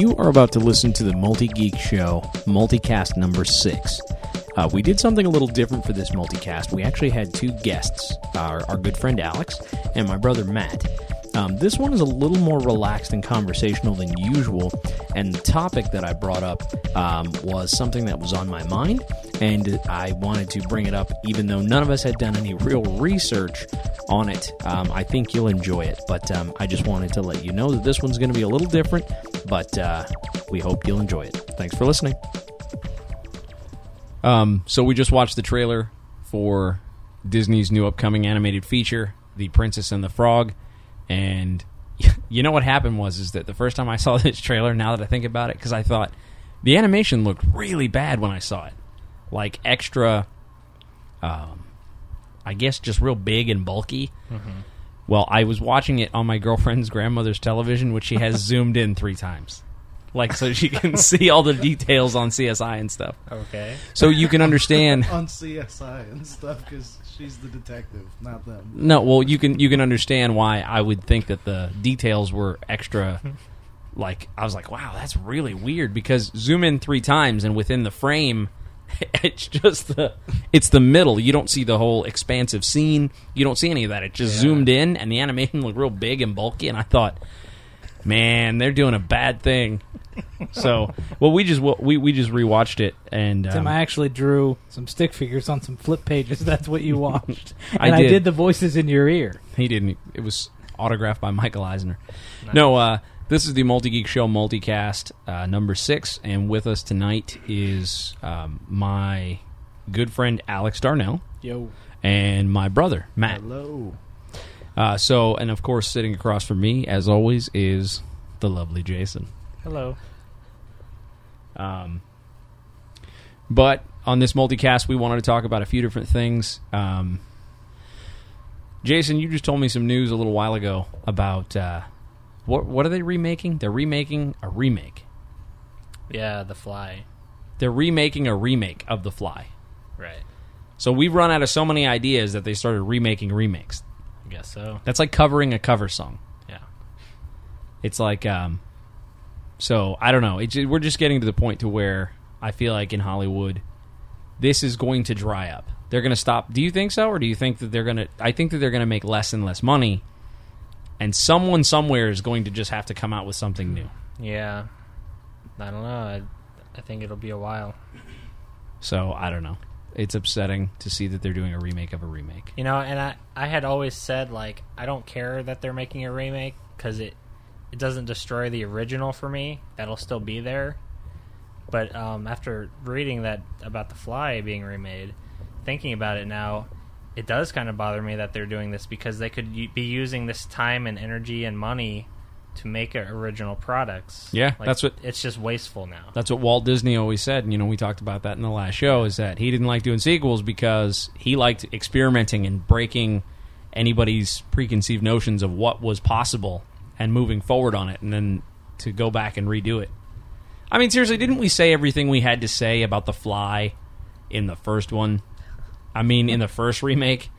You are about to listen to the Multi Geek Show, Multicast number six. Uh, we did something a little different for this multicast. We actually had two guests our, our good friend Alex and my brother Matt. Um, this one is a little more relaxed and conversational than usual, and the topic that I brought up um, was something that was on my mind, and I wanted to bring it up even though none of us had done any real research on it. Um, I think you'll enjoy it, but um, I just wanted to let you know that this one's going to be a little different, but uh, we hope you'll enjoy it. Thanks for listening. Um, so we just watched the trailer for Disney's new upcoming animated feature, The Princess and the Frog, and you know what happened was is that the first time I saw this trailer, now that I think about it, because I thought the animation looked really bad when I saw it, like extra, um, I guess just real big and bulky. Well, I was watching it on my girlfriend's grandmother's television, which she has zoomed in three times. Like so she can see all the details on CSI and stuff. Okay. So you can understand on CSI and stuff because she's the detective, not them. No, well, you can you can understand why I would think that the details were extra. Like I was like, wow, that's really weird because zoom in three times and within the frame, it's just the it's the middle. You don't see the whole expansive scene. You don't see any of that. It just zoomed in and the animation looked real big and bulky. And I thought, man, they're doing a bad thing. So, well, we just we we just rewatched it and Tim, um, I actually drew some stick figures on some flip pages. That's what you watched. And I did. did the voices in your ear. He didn't. It was autographed by Michael Eisner. No, uh, this is the Multi Geek Show multicast uh, number six, and with us tonight is um, my good friend Alex Darnell Yo. and my brother Matt. Hello. Uh, so, and of course, sitting across from me, as always, is the lovely Jason. Hello. Um, but on this multicast, we wanted to talk about a few different things. Um, Jason, you just told me some news a little while ago about uh, what what are they remaking? They're remaking a remake. Yeah, The Fly. They're remaking a remake of The Fly. Right. So we've run out of so many ideas that they started remaking remakes. I guess so. That's like covering a cover song. Yeah. It's like, um, so I don't know. It's we're just getting to the point to where I feel like in Hollywood, this is going to dry up. They're going to stop. Do you think so, or do you think that they're going to? I think that they're going to make less and less money, and someone somewhere is going to just have to come out with something new. Yeah. I don't know. I, I think it'll be a while. So I don't know. It's upsetting to see that they're doing a remake of a remake. You know, and I, I had always said, like, I don't care that they're making a remake because it, it doesn't destroy the original for me. That'll still be there. But um, after reading that about The Fly being remade, thinking about it now, it does kind of bother me that they're doing this because they could u- be using this time and energy and money to make original products. Yeah, Like, that's what- it's just wasteful now. That's what Walt Disney always said, and you know we talked about that in the last show. Is that he didn't like doing sequels because he liked experimenting and breaking anybody's preconceived notions of what was possible and moving forward on it, and then to go back and redo it. I mean, seriously, didn't we say everything we had to say about the Fly in the first one? I mean, in the first remake,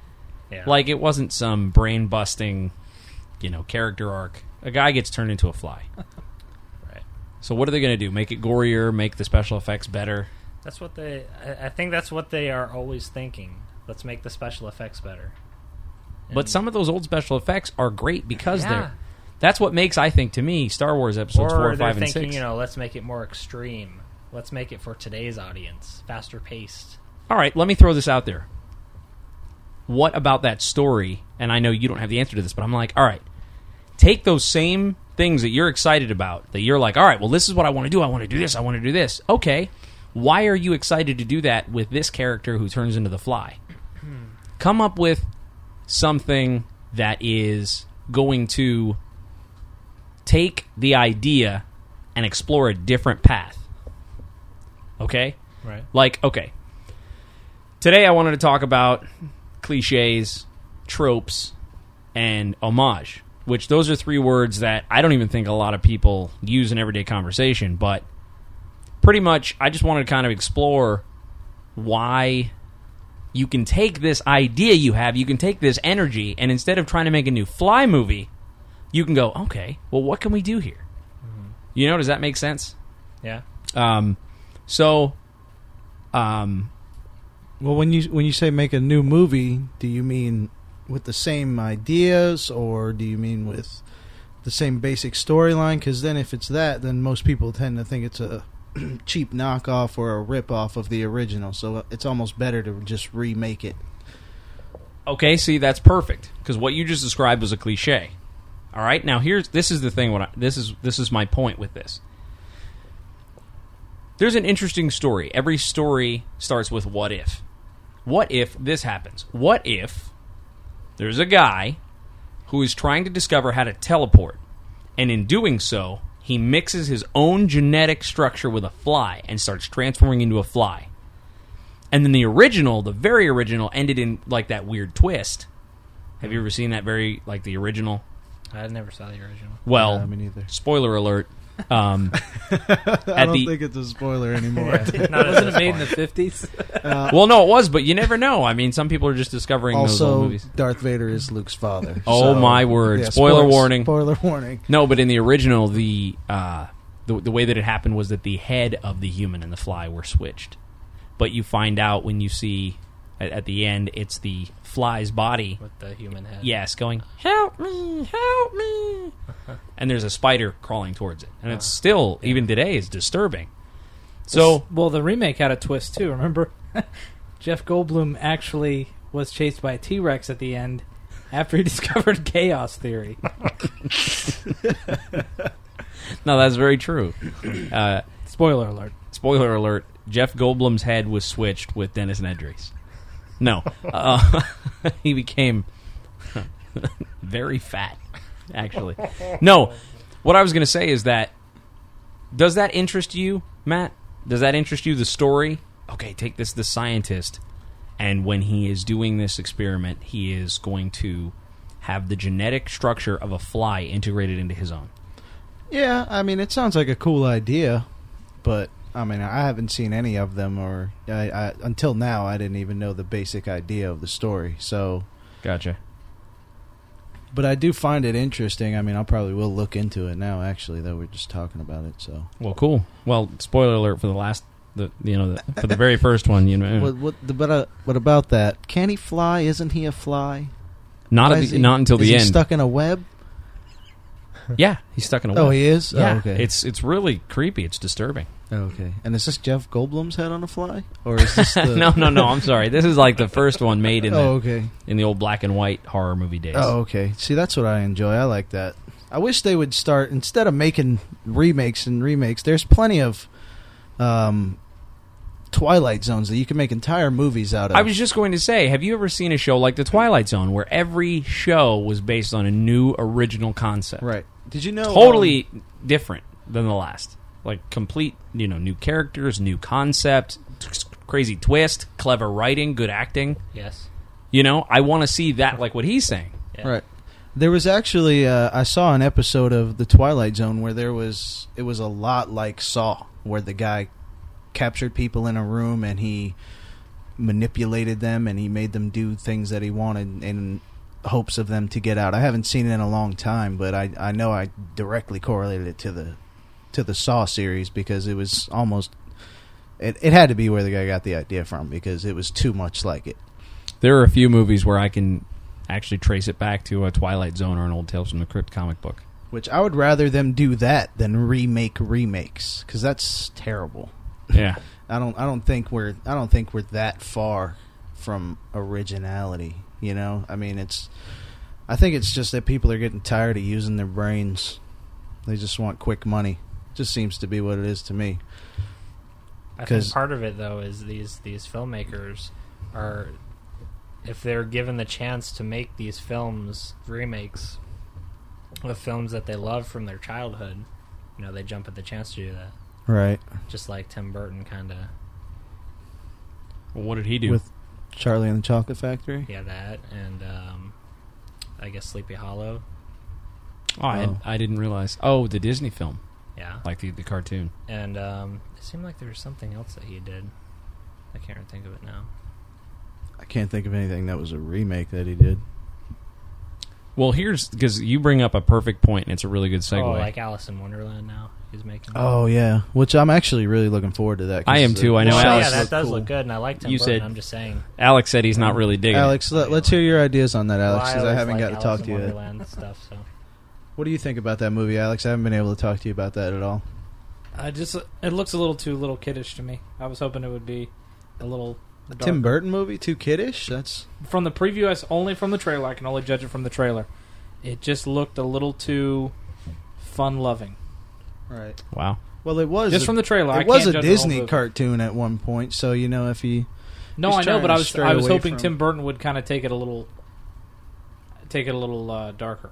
Yeah. like it wasn't some brain busting, you know, character arc. A guy gets turned into a fly. right. So what are they going to do? Make it gorier? Make the special effects better? That's what they. I, think that's what they are always thinking. Let's make the special effects better. But some of those old special effects are great because Yeah. they're. That's what makes, I think, to me, Star Wars episodes or four, five, and thinking, six. you know, let's make it more extreme. Let's make it for today's audience, faster paced. All right, let me throw this out there. What about that story? And I know you don't have the answer to this, but I'm like, all right, take those same things that you're excited about. That you're like, all right, well, this is what I want to do. I want to do this. I want to do this. Okay, why are you excited to do that with this character who turns into the Fly? Hmm. Come up with something that is going to take the idea and explore a different path. Okay? Right. Like, okay. Today I wanted to talk about cliches, tropes, and homage, which those are three words that I don't even think a lot of people use in everyday conversation, but pretty much I just wanted to kind of explore why you can take this idea you have, you can take this energy, and instead of trying to make a new fly movie, you can go, okay, well, what can we do here? You know, does that make sense? Yeah. Um, so, um, Well, when you when you say make a new movie, do you mean with the same ideas, or do you mean with the same basic storyline? Because then, if it's that, then most people tend to think it's a cheap knockoff or a rip off of the original. So uh, it's almost better to just remake it. Okay, see that's perfect because what you just described was a cliche. All right, now here's this is the thing. What I, this is this is my point with this. There's an interesting story. Every story starts with what if. What if this happens? What if there's a guy who is trying to discover how to teleport, and in doing so, he mixes his own genetic structure with a fly and starts transforming into a fly. And then the original, the very original, ended in like that weird twist. Have you ever seen that very like the original? I never saw the original. Well, Yeah, me neither. spoiler alert. Um, I don't the think it's a spoiler anymore. Not Wasn't it this made in the point. fifties? well, no, it was, but you never know. I mean, some people are just discovering those old also, movies. Darth Vader is Luke's father. Oh, so- my word. yeah, Spoiler spoilers- warning. Spoiler warning. No, but in the original, the uh, the the way that it happened was that the head of the human and the fly were switched. But you find out when you see at, at the end, it's the fly's body with the human head. Yes, going, help me, help me. and there's a spider crawling towards it. And it's still, even today, is disturbing. So, well, the remake had a twist too. Remember, Jeff Goldblum actually was chased by a T Rex at the end after he discovered chaos theory. no, that's very true. Uh, Spoiler alert. spoiler alert Jeff Goldblum's head was switched with Dennis Nedry's. No. Uh, he became very fat, actually. No. What I was going to say is that does that interest you, Matt? Does that interest you, the story? Okay, take this the scientist, and when he is doing this experiment, he is going to have the genetic structure of a fly integrated into his own. Yeah, I mean, it sounds like a cool idea, but I mean, I haven't seen any of them, or I, I, until now, I didn't even know the basic idea of the story. So, Gotcha. but I do find it interesting. I mean, I probably will look into it now. Actually, though, we're just talking about it. So, Well, cool. Well, spoiler alert for the last, the you know, the, for the very first one. You know, what, what, the, but uh, what about that? Can he fly? Isn't he a fly? not the, he- not until is the he end. Stuck in a web? Yeah, he's stuck in a web. Oh, he is. Yeah, Oh, okay. it's it's really creepy. It's disturbing. Oh, okay. And is this Jeff Goldblum's head on a fly, or is this the? no, no, no. I'm sorry. This is like the first one made in the Oh, okay. in the old black and white horror movie days. Oh, okay. See, that's what I enjoy. I like that. I wish they would start instead of making remakes and remakes. There's plenty of um, Twilight Zones that you can make entire movies out of. I was just going to say, have you ever seen a show like The Twilight Zone, where every show was based on a new original concept, right. Did you know? Totally um, different than the last. Like complete, you know, new characters, new concept, t- crazy twist, clever writing, good acting. Yes. You know, I want to see that, like what he's saying. Yeah. Right. There was actually uh, I saw an episode of the Twilight Zone where there was it was a lot like Saw, where the guy captured people in a room and he manipulated them and he made them do things that he wanted in hopes of them to get out. I haven't seen it in a long time, but I I know I directly correlated it to the to the Saw series because it was almost it, it had to be where the guy got the idea from because it was too much like it. There are a few movies where I can actually trace it back to a Twilight Zone or an old Tales from the Crypt comic book. Which I would rather them do that than remake remakes because that's terrible. Yeah. I don't. I don't think we're. I don't think we're that far from originality. You know. I mean, it's. I think it's just that people are getting tired of using their brains. They just want quick money. Just seems to be what it is to me. I 'Cause- think part of it though is these these filmmakers are if they're given the chance to make these films remakes of films that they love from their childhood, you know, they jump at the chance to do that. Right. Just like Tim Burton kind of Well, what did he do? With Charlie and the Chocolate Factory. yeah that and um, I guess Sleepy Hollow. oh, I, Oh. I didn't realize. Oh, the Disney film, Yeah. like the, the cartoon. And um, it seemed like there was something else that he did. I can't think of it now. I can't think of anything that was a remake that he did. Well, here's because you bring up a perfect point, and it's a really good segue. Oh, like Alice in Wonderland now. He's making. Oh yeah, which I'm actually really looking forward to that. I am too. I know the Well, Alex yeah, that does cool. look good, and I like Tim You Burton. said- I'm just saying. Alex said he's not really digging. it. Alex, let, us hear your ideas on that, Alex, Well, because I, haven't like got to Alice talk in to you. yet. Stuff. So What do you think about that movie, Alex? I haven't been able to talk to you about that at all. I just it looks a little too little kiddish to me. I was hoping it would be a little. A. Tim Burton movie, too kiddish. That's from the preview, I s- only from the trailer. I can only judge it from the trailer. It just looked a little too fun loving. right. Wow. Well, it was Just a- from the trailer, I It was a judge the whole Disney cartoon at one point, so you know if he No, I know, but I was I was hoping from- Tim Burton would kind of take it a little, take it a little uh, darker.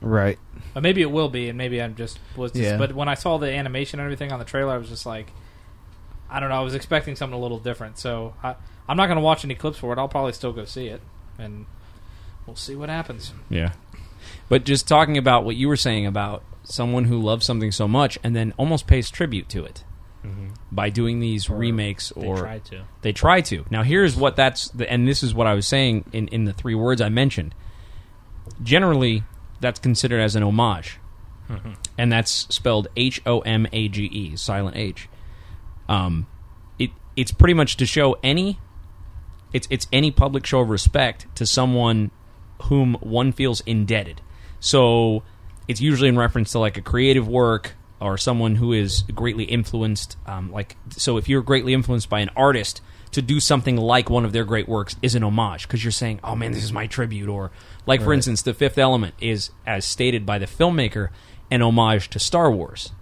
Right. But maybe it will be, and maybe I'm just was. Just, Yeah. But when I saw the animation and everything on the trailer, I was just like, I don't know. I was expecting something a little different. So I, I'm not going to watch any clips for it. I'll probably still go see it, and we'll see what happens. Yeah. But just talking about what you were saying about someone who loves something so much and then almost pays tribute to it mm-hmm. by doing these Or remakes or they try to. They try to. Now, here's what that's, the, and this is what I was saying in, in the three words I mentioned. Generally, that's considered as an homage, and that's spelled H O M A G E, silent H. Um, it it's pretty much to show any, it's it's any public show of respect to someone whom one feels indebted. So it's usually in reference to like a creative work or someone who is greatly influenced. Um, like so, if you're greatly influenced by an artist, to do something like one of their great works is an homage because you're saying, "Oh man, this is my tribute." Or like for instance, The Fifth Element is, as stated by the filmmaker, an homage to Star Wars,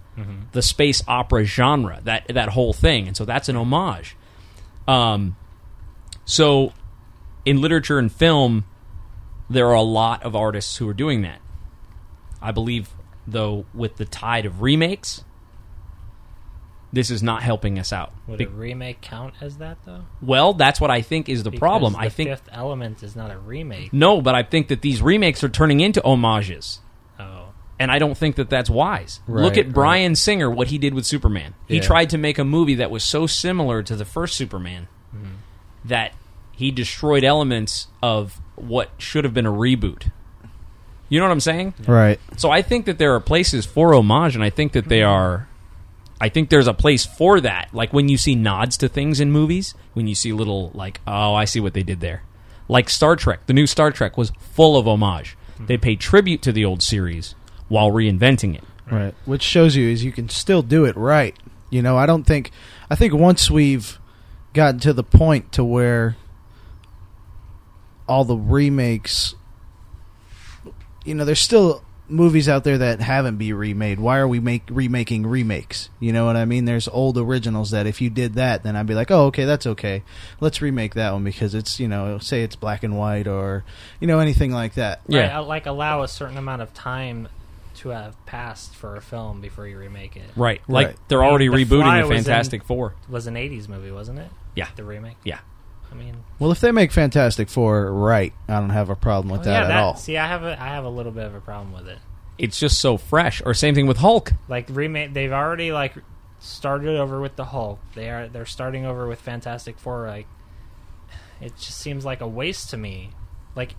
the space opera genre, that that whole thing, and so that's an homage. Um, so in literature and film, there are a lot of artists who are doing that. I believe, though, with the tide of remakes, this is not helping us out. Would Be- a remake count as that though? well, that's what I think is the Because problem. The I think Fifth Element is not a remake. no, but I think that these remakes are turning into homages, Oh, and I don't think that that's wise. Right, Look at right. Bryan Singer, what he did with Superman. He tried to make a movie that was so similar to the first Superman Mm-hmm. that he destroyed elements of what should have been a reboot. You know what I'm saying? Right. So I think that there are places for homage, and I think that they are. I think there's a place for that. Like when you see nods to things in movies, when you see little like, oh, I see what they did there. Like Star Trek, the new Star Trek was full of homage. Hmm. They pay tribute to the old series while reinventing it. Right. Which shows you is you can still do it right. You know, I don't think I think once we've gotten to the point to where all the remakes you know, there's still movies out there that haven't been remade. Why are we make remaking remakes? You know what I mean? There's old originals that if you did that, then I'd be like, "Oh, okay, that's okay. Let's remake that one because it's, you know, say it's black and white or, you know, anything like that." Yeah. Right, uh, like allow a certain amount of time to have passed for a film before you remake it. Right. Like Right. they're already The rebooting Fly the was in- Fantastic Four. It was an '80s movie, wasn't it? Yeah. The remake. Yeah. I mean, Well, if they make Fantastic Four right, I don't have a problem with oh, that yeah, at that, all. See, I have a I have a little bit of a problem with it. It's just so fresh. Or same thing with Hulk. Like remake, they've already like started over with the Hulk. They are they're starting over with Fantastic Four. Like, it just seems like a waste to me. Like,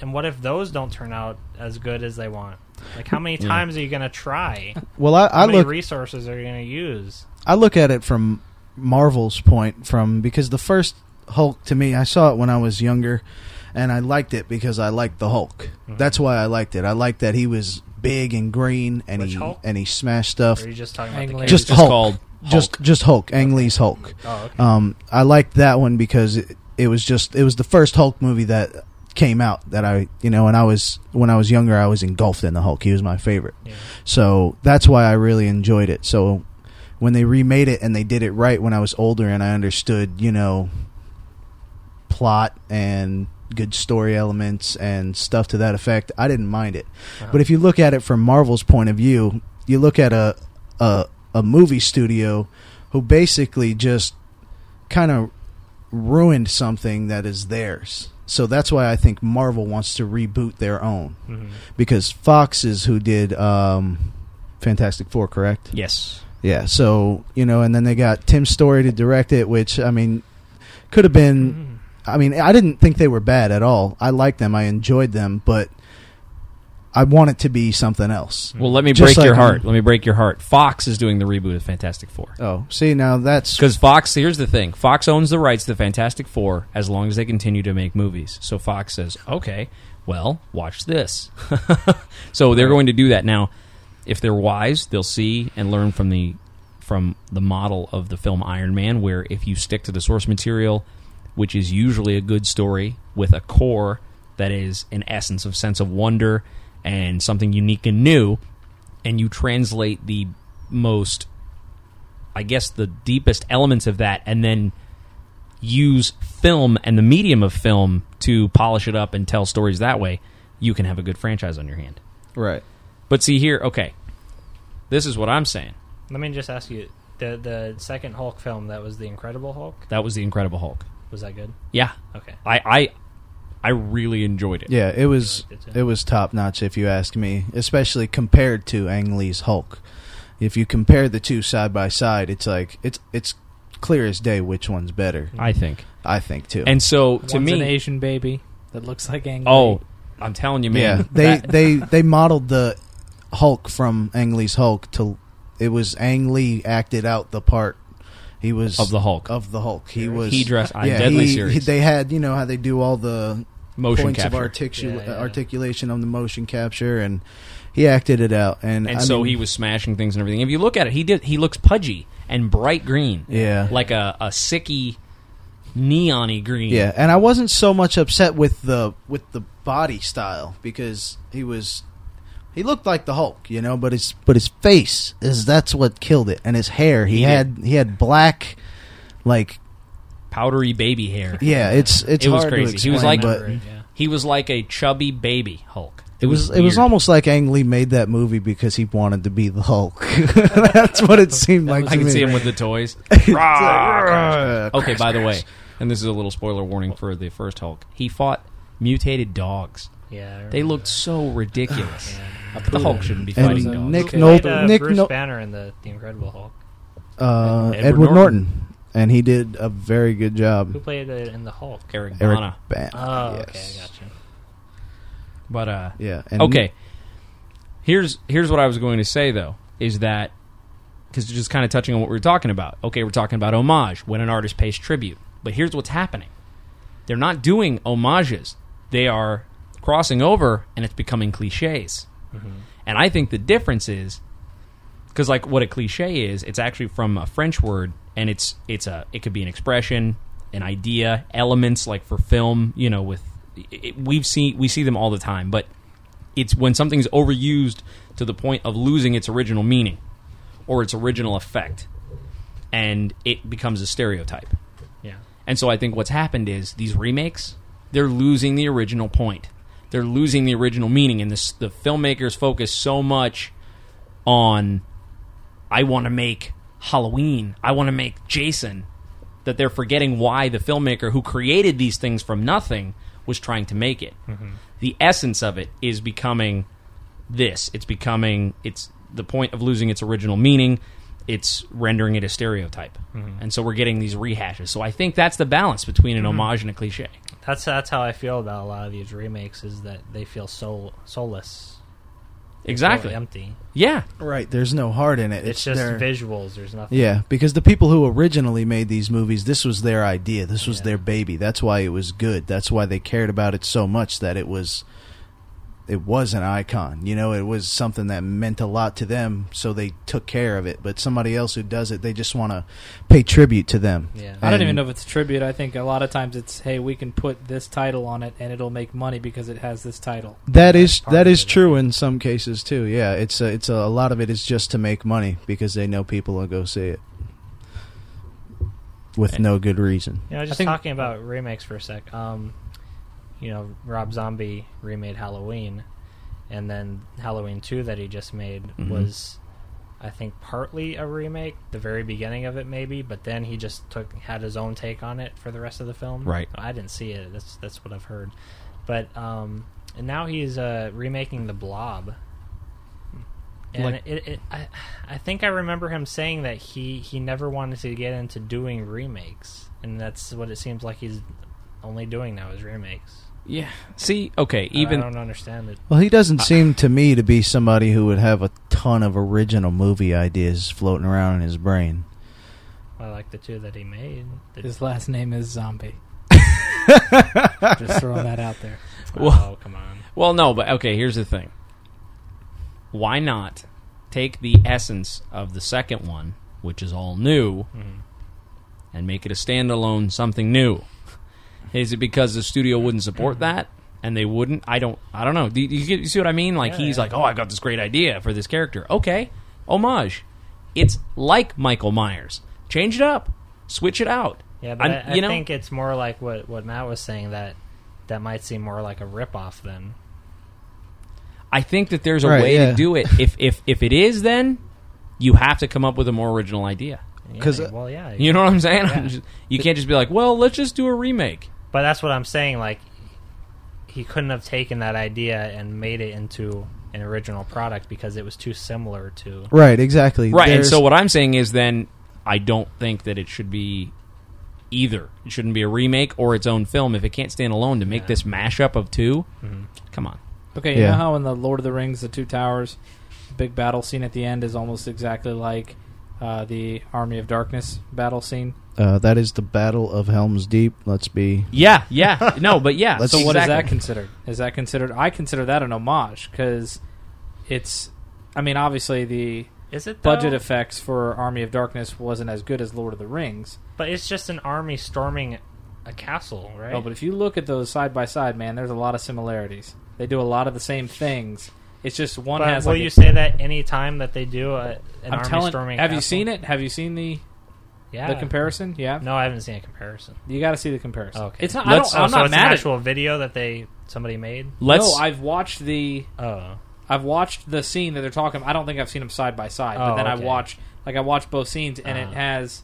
and what if those don't turn out as good as they want? Like, how many Yeah. times are you gonna try? Well, I, How I many look resources are you gonna use? I look at it from Marvel's point from because the first Hulk to me, I saw it when I was younger, and I liked it because I liked the Hulk. Mhm. That's why I liked it. I liked that he was big and green, and Which he Hulk? and he smashed stuff. Or are you just talking about the Just Just Hulk. called Just just Hulk, Ang Lee's Hulk. Oh, okay. Um, I liked that one because it, it was just it was the first Hulk movie that came out that I you know, and I was when I was younger I was engulfed in the Hulk. He was my favorite. yeah. So that's why I really enjoyed it. So when they remade it and they did it right when I was older and I understood, you know, plot and good story elements and stuff to that effect, I didn't mind it. Uh-huh. But if you look at it from Marvel's point of view, you look at a a, a movie studio who basically just kind of ruined something that is theirs. So that's why I think Marvel wants to reboot their own Mhm. because Fox is who did um, Fantastic Four, correct? Yes. Yeah. So you know, and then they got Tim Story to direct it, which I mean, could have been. Mhm. I mean, I didn't think they were bad at all. I liked them. I enjoyed them, but I want it to be something else. Well, let me Just break your heart. I'm- Let me break your heart. Fox is doing the reboot of Fantastic Four. Oh, see now that's Because Fox, here's the thing: Fox owns the rights to Fantastic Four as long as they continue to make movies. So Fox says, "Okay, well, watch this." so they're going to do that now. If they're wise, they'll see and learn from the from the model of the film Iron Man, where if you stick to the source material, which is usually a good story with a core that is an essence of sense of wonder and something unique and new, and you translate the most I guess the deepest elements of that and then use film and the medium of film to polish it up and tell stories that way, you can have a good franchise on your hand. right. But see here, okay. This is what I'm saying. Let me just ask you: the the second Hulk film that was the Incredible Hulk That was the Incredible Hulk. Was that good? Yeah. Okay. I I, I really enjoyed it. Yeah, it was it it was top notch if you ask me, especially compared to Ang Lee's Hulk. If you compare the two side by side, it's like it's it's clear as day which one's better. I think. I think too. And so to One's me an Asian baby that looks like Ang oh, Lee. Oh, I'm telling you, man. yeah, they that- they they modeled the Hulk from Ang Lee's Hulk to it was Ang Lee acted out the part. He was of the Hulk. of the Hulk. He was he dressed I'm yeah, deadly he- serious. he- they had you know how they do all the Motion points capture. of articu- Yeah, yeah. articulation on the motion capture, and he acted it out. And and I so mean, he was smashing things and everything. If you look at it, he did he looks pudgy and bright green. yeah, Like a, a sicky neon-y green. yeah. And I wasn't so much upset with the with the body style because he was he looked like the Hulk, you know, but his but his face is that's what killed it, and his hair. He, He had he had black, like Powdery baby hair. yeah. It's it's It was hard to crazy. He was explain, like- but yeah. He was like a chubby baby Hulk. It was it was weird. almost like Ang Lee made that movie because he wanted to be the Hulk. That's what it seemed like. was- to I can me. see him with the toys. "Rah, Okay, by the way, and this is a little spoiler warning for the first Hulk. He fought mutated dogs. Yeah, They looked so ridiculous. Yeah. The Hulk shouldn't be And fighting dogs. Nick Who Nolte, Played, uh, Nick Bruce No- Banner in the, the Incredible Hulk. uh, Edward Edward, Norton. Norton. and he did a very good job. Who job. played it in the Hulk? Eric Eric Bana. Bana. Oh, yes. okay, I got you. But uh, Yeah. And okay. Here's here's what I was going to say though is that because just kind of touching on what we were talking about. Okay, we're talking about homage when an artist pays tribute. But here's what's happening: they're not doing homages; they are crossing over, and it's becoming cliches. Mm-hmm. And I think the difference is because like what a cliche is, it's actually from a French word, and it's it's a it could be an expression, an idea, elements like for film. You know, with it, we've seen we see them all the time, but it's when something's overused to the point of losing its original meaning or its original effect, and it becomes a stereotype. Yeah. And so I think what's happened is these remakes, they're losing the original point. They're losing the original meaning, and this, the filmmakers focus so much on, I want to make Halloween, I want to make Jason, that they're forgetting why the filmmaker who created these things from nothing was trying to make it. Mm-hmm. The essence of it is becoming this. It's becoming it's the point of losing its original meaning. It's rendering it a stereotype, mm-hmm. and so we're getting these rehashes. So I think that's the balance between an mm-hmm. homage and a cliche. That's that's how I feel about a lot of these remakes is that they feel soul soulless, They feel Exactly. empty. Yeah, right, there's no heart in it. It's, just their- visuals. There's nothing. Yeah, because the people who originally made these movies, this was their idea. This was Yeah. their baby. That's why it was good. That's why they cared about it so much that it was it was an icon. You know, it was something that meant a lot to them, so they took care of it. But somebody else who does it, they just want to pay tribute to them. Yeah. I don't even know if it's a tribute. I think a lot of times it's, hey, we can put this title on it and it'll make money because it has this title. That is part that of is it, I true in some cases too. Yeah, it's a, it's a, a lot of it is just to make money because they know people will go see it with no good reason. You know, just think- talking about remakes for a sec. Um, you know, Rob Zombie remade Halloween, and then Halloween Two that he just made Mhm. was, I think, partly a remake. The very beginning of it, maybe, but then he just took had his own take on it for the rest of the film. Right. I didn't see it. That's that's what I've heard. But um, and now he's uh, remaking The Blob. And Like- it, it, I, I think I remember him saying that he, he never wanted to get into doing remakes, and that's what it seems like he's only doing now is remakes. Yeah. See, okay, even I don't understand it. Well, he doesn't seem to me to be somebody who would have a ton of original movie ideas floating around in his brain. I like the two that he made. His last name is Zombie. Just throwing that out there. oh, come on. Well, no, but okay, here's the thing. Why not take the essence of the second one, which is all new, Mhm. and make it a standalone something new? Is it because the studio wouldn't support that and they wouldn't? I don't I don't know. Do you, you you see what I mean? Like Yeah, he's yeah. like, "Oh, I got this great idea for this character." Okay. Homage. It's like Michael Myers. Change it up. Switch it out. Yeah, but I'm- I, I you know? think it's more like what, what Matt was saying that that might seem more like a ripoff than. I think that there's a Right, way yeah. to do it. If if if it is, then you have to come up with a more original idea. Yeah, 'Cause, uh, well, yeah, You know what I'm saying? Yeah. Just- you can't just be like, "Well, let's just do a remake." But that's what I'm saying. Like, he couldn't have taken that idea and made it into an original product because it was too similar to. Right, exactly. Right. And so what I'm saying is, then I don't think that it should be either. It shouldn't be a remake or its own film if it can't stand alone. To make Yeah. this mashup of 2 Mhm. come on. Okay, you Yeah. know how in the Lord of the Rings, the Two Towers, the big battle scene at the end is almost exactly like uh, the Army of Darkness battle scene. uh, that is the Battle of Helm's Deep. Let's be. Yeah, yeah, no, but yeah. Let's- So what is exactly. that considered? Is that considered? I consider that an homage because it's. I mean, obviously the Is it though? budget effects for Army of Darkness wasn't as good as Lord of the Rings. But it's just an army storming a castle, right? Oh, but if you look at those side by side, man, there's a lot of similarities. They do a lot of the same things. It's just one But has will like you a- say that any time that they do a, an I'm army telling. storming? Have you seen it? Have you seen the Yeah. the comparison? Yeah. No, I haven't seen a comparison. You got to see the comparison. Okay. It's not. I Let's- don't, I'm oh, so not it's mad an at actual video that they somebody made. Let's no, I've watched the. Oh, I've watched the scene that they're talking. I don't think I've seen them side by side, but Oh, then I okay. watched like I watched both scenes, and it Uh-huh. has.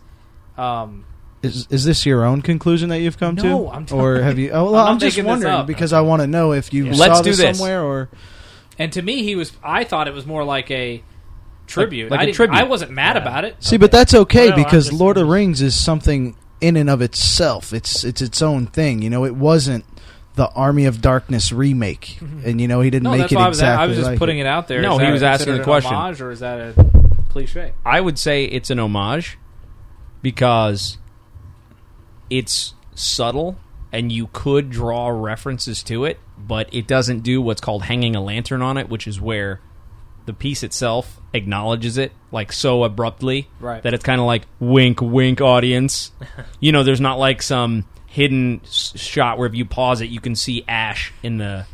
Um, Is is this your own conclusion that you've come No, to, I'm t- or have you? Oh, well, I'm I'm, just wondering up. because I want to know if you Yeah. saw Let's do this, this. somewhere or. And to me, he was. I thought it was more like a tribute. like I a tribute. I wasn't mad Yeah. about it. See, but that's okay Well, I'm because just- Lord of the Rings is something in and of itself. It's it's its own thing. You know, it wasn't the Army of Darkness remake, mm-hmm. and you know he didn't No, make that's it why I was. exactly I was just like putting it. it. out there. No, Is he was asking considered the an question. homage, or is that a cliche? I would say it's an homage because it's subtle and you could draw references to it, but it doesn't do what's called hanging a lantern on it, which is where the piece itself acknowledges it like so abruptly Right. that it's kind of like wink wink audience. you know, there's not like some hidden s- shot where if you pause it you can see ash in the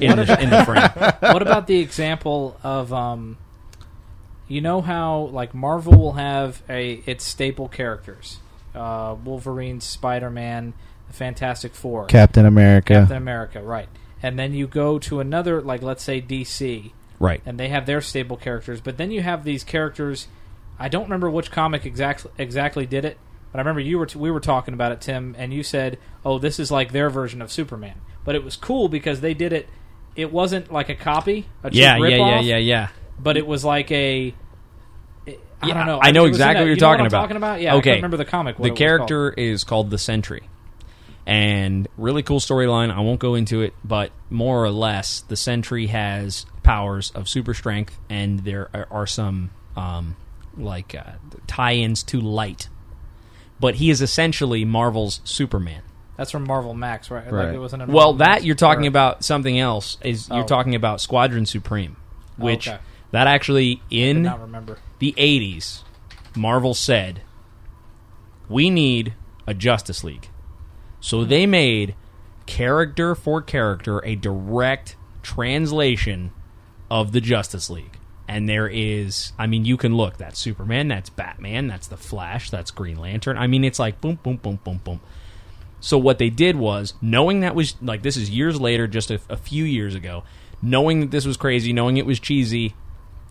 in the, in the frame. what about the example of um you know how like Marvel will have a its staple characters. Uh Wolverine, Spider-Man, the Fantastic 4, Captain America. Captain America, right. And then you go to another like let's say DC Right. and they have their stable characters, but then you have these characters I don't remember which comic exactly exactly did it, but I remember you were t- we were talking about it Tim and you said, "Oh, this is like their version of Superman." But it was cool because they did it it wasn't like a copy, a Yeah, yeah, yeah, yeah, yeah. but it was like a. I Yeah, don't know. I know was in exactly a- what you're you know talking I'm about. Talking about, yeah. I Okay. remember the comic. What the character is called the Sentry, and really cool storyline. I won't go into it, but more or less, the Sentry has powers of super strength, and there are, are some um, like uh, tie-ins to light. But he is essentially Marvel's Superman. That's from Marvel Max, right? Like Right. it wasn't. Well, Marvel that Max- you're talking or- about something else. Is you're Oh. talking about Squadron Supreme, which okay. that actually in not remember. the 80s, Marvel said, we need a Justice League. So they made character for character a direct translation of the Justice League. And there is, I mean, you can look. That's Superman, that's Batman, that's the Flash, that's Green Lantern. I mean, it's like boom, boom, boom, boom, boom. So what they did was, knowing that was like this is years later, just a, a few years ago, knowing that this was crazy, knowing it was cheesy,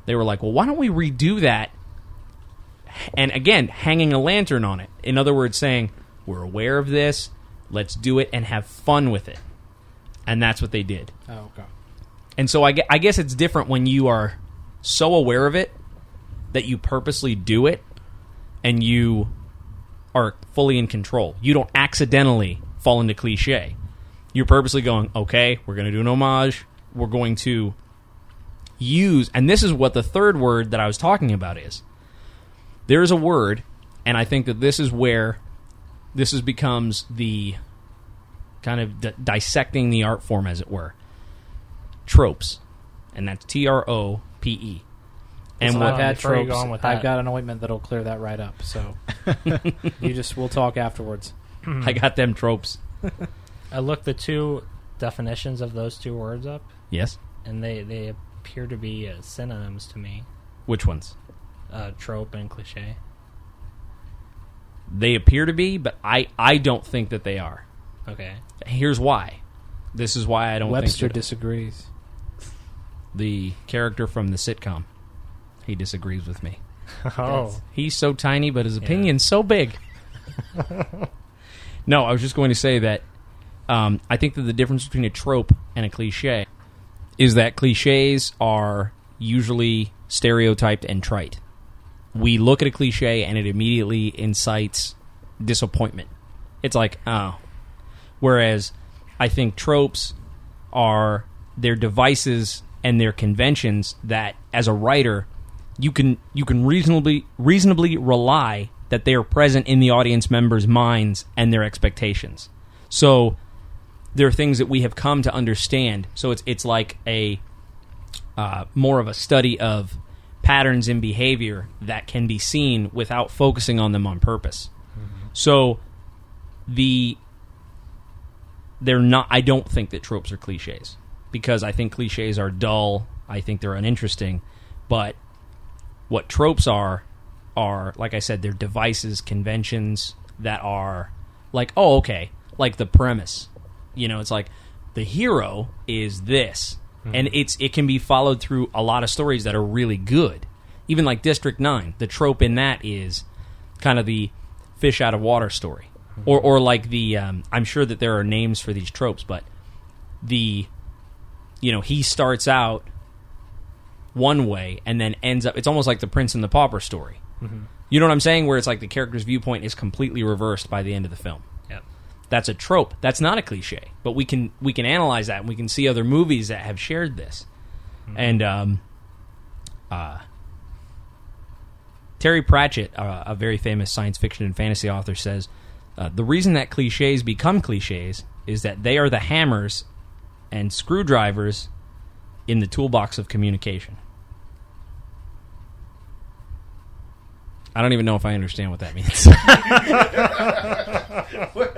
they were like, well, why don't we redo that? And again, hanging a lantern on it. In other words, saying, we're aware of this, let's do it and have fun with it. And that's what they did. Oh, okay. And so I, I guess it's different when you are so aware of it that you purposely do it and you are fully in control. You don't accidentally fall into cliche. You're purposely going, okay, we're going to do an homage. We're going to use, and this is what the third word that I was talking about is. There is a word, and I think that this is where this is becomes the kind of di- dissecting the art form, as it were. Tropes, and that's T R O P E. And what I've had before you tropes. go on with I've that- got an ointment that'll clear that right up. So you just we'll talk afterwards. I got them tropes. I looked the two definitions of those two words up, Yes. and they they appear to be uh, synonyms to me. Which ones? Uh, trope and cliche. They appear to be, but I, I don't think that they are. Okay. Here's why. This is why I don't Webster think that disagrees. the character from the sitcom. He disagrees with me. Oh, He's so tiny, but his opinion's so big. no, I was just going to say that um, I think that the difference between a trope and a cliche is that cliches are usually stereotyped and trite. We look at a cliche and it immediately incites disappointment. It's like, oh. Whereas I think tropes are their devices and their conventions that as a writer you can you can reasonably reasonably rely that they are present in the audience members' minds and their expectations. So there are things that we have come to understand. So it's it's like a uh, more of a study of patterns in behavior that can be seen without focusing on them on purpose. So the they're not. I don't think that tropes are cliches because I think cliches are dull. I think they're uninteresting. But what tropes are are like I said, they're devices, conventions that are like, oh, okay, like the premise. You know, it's like the hero is this, Mm-hmm. and it's it can be followed through a lot of stories that are really good. Even like District Nine, the trope in that is kind of the fish out of water story, mm-hmm. or or like the um, I'm sure that there are names for these tropes, but the you know he starts out one way and then ends up it's almost like the prince and the pauper story. Mm-hmm. You know what i'm saying? Where it's like the character's viewpoint is completely reversed by the end of the film. That's a trope. That's not a cliche. But we can we can analyze that and we can see other movies that have shared this. And um uh terry pratchett uh, a very famous science fiction and fantasy author says uh, the reason that cliches become cliches is that they are the hammers and screwdrivers in the toolbox of communication. I don't even know if I understand what that means.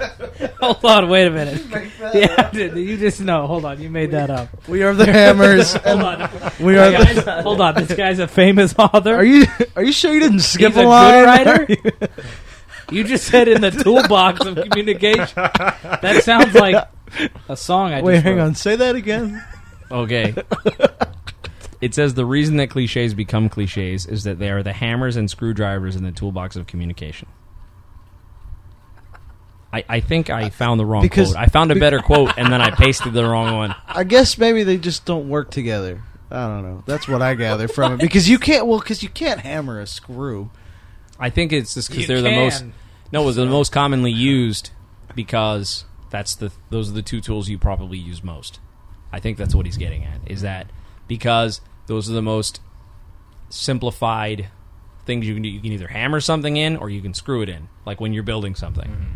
Hold on, wait a minute. Yeah, you just know. Hold on, you made that up. We are the hammers. Hold on, we are. Guys, The, hold on. This guy's a famous author. are you? Are you sure you didn't skip He's a a line? good writer. You just said in the toolbox of communication. That sounds like a song. I Wait, just hang wrote. on. Say that again. Okay. it says the reason that cliches become cliches is that they are the hammers and screwdrivers in the toolbox of communication. I, I think I found the wrong Because- quote. I found a better quote and then I pasted the wrong one. I guess maybe they just don't work together. I don't know. That's what I gather from it because you can't. Well, because you can't hammer a screw. I think it's just because You they're the most can. no, it was the most commonly used because that's the those are the two tools you probably use most. I think that's what he's getting at is that because those are the most simplified things you can do. You can either hammer something in or you can screw it in, like when you're building something. Mm-hmm.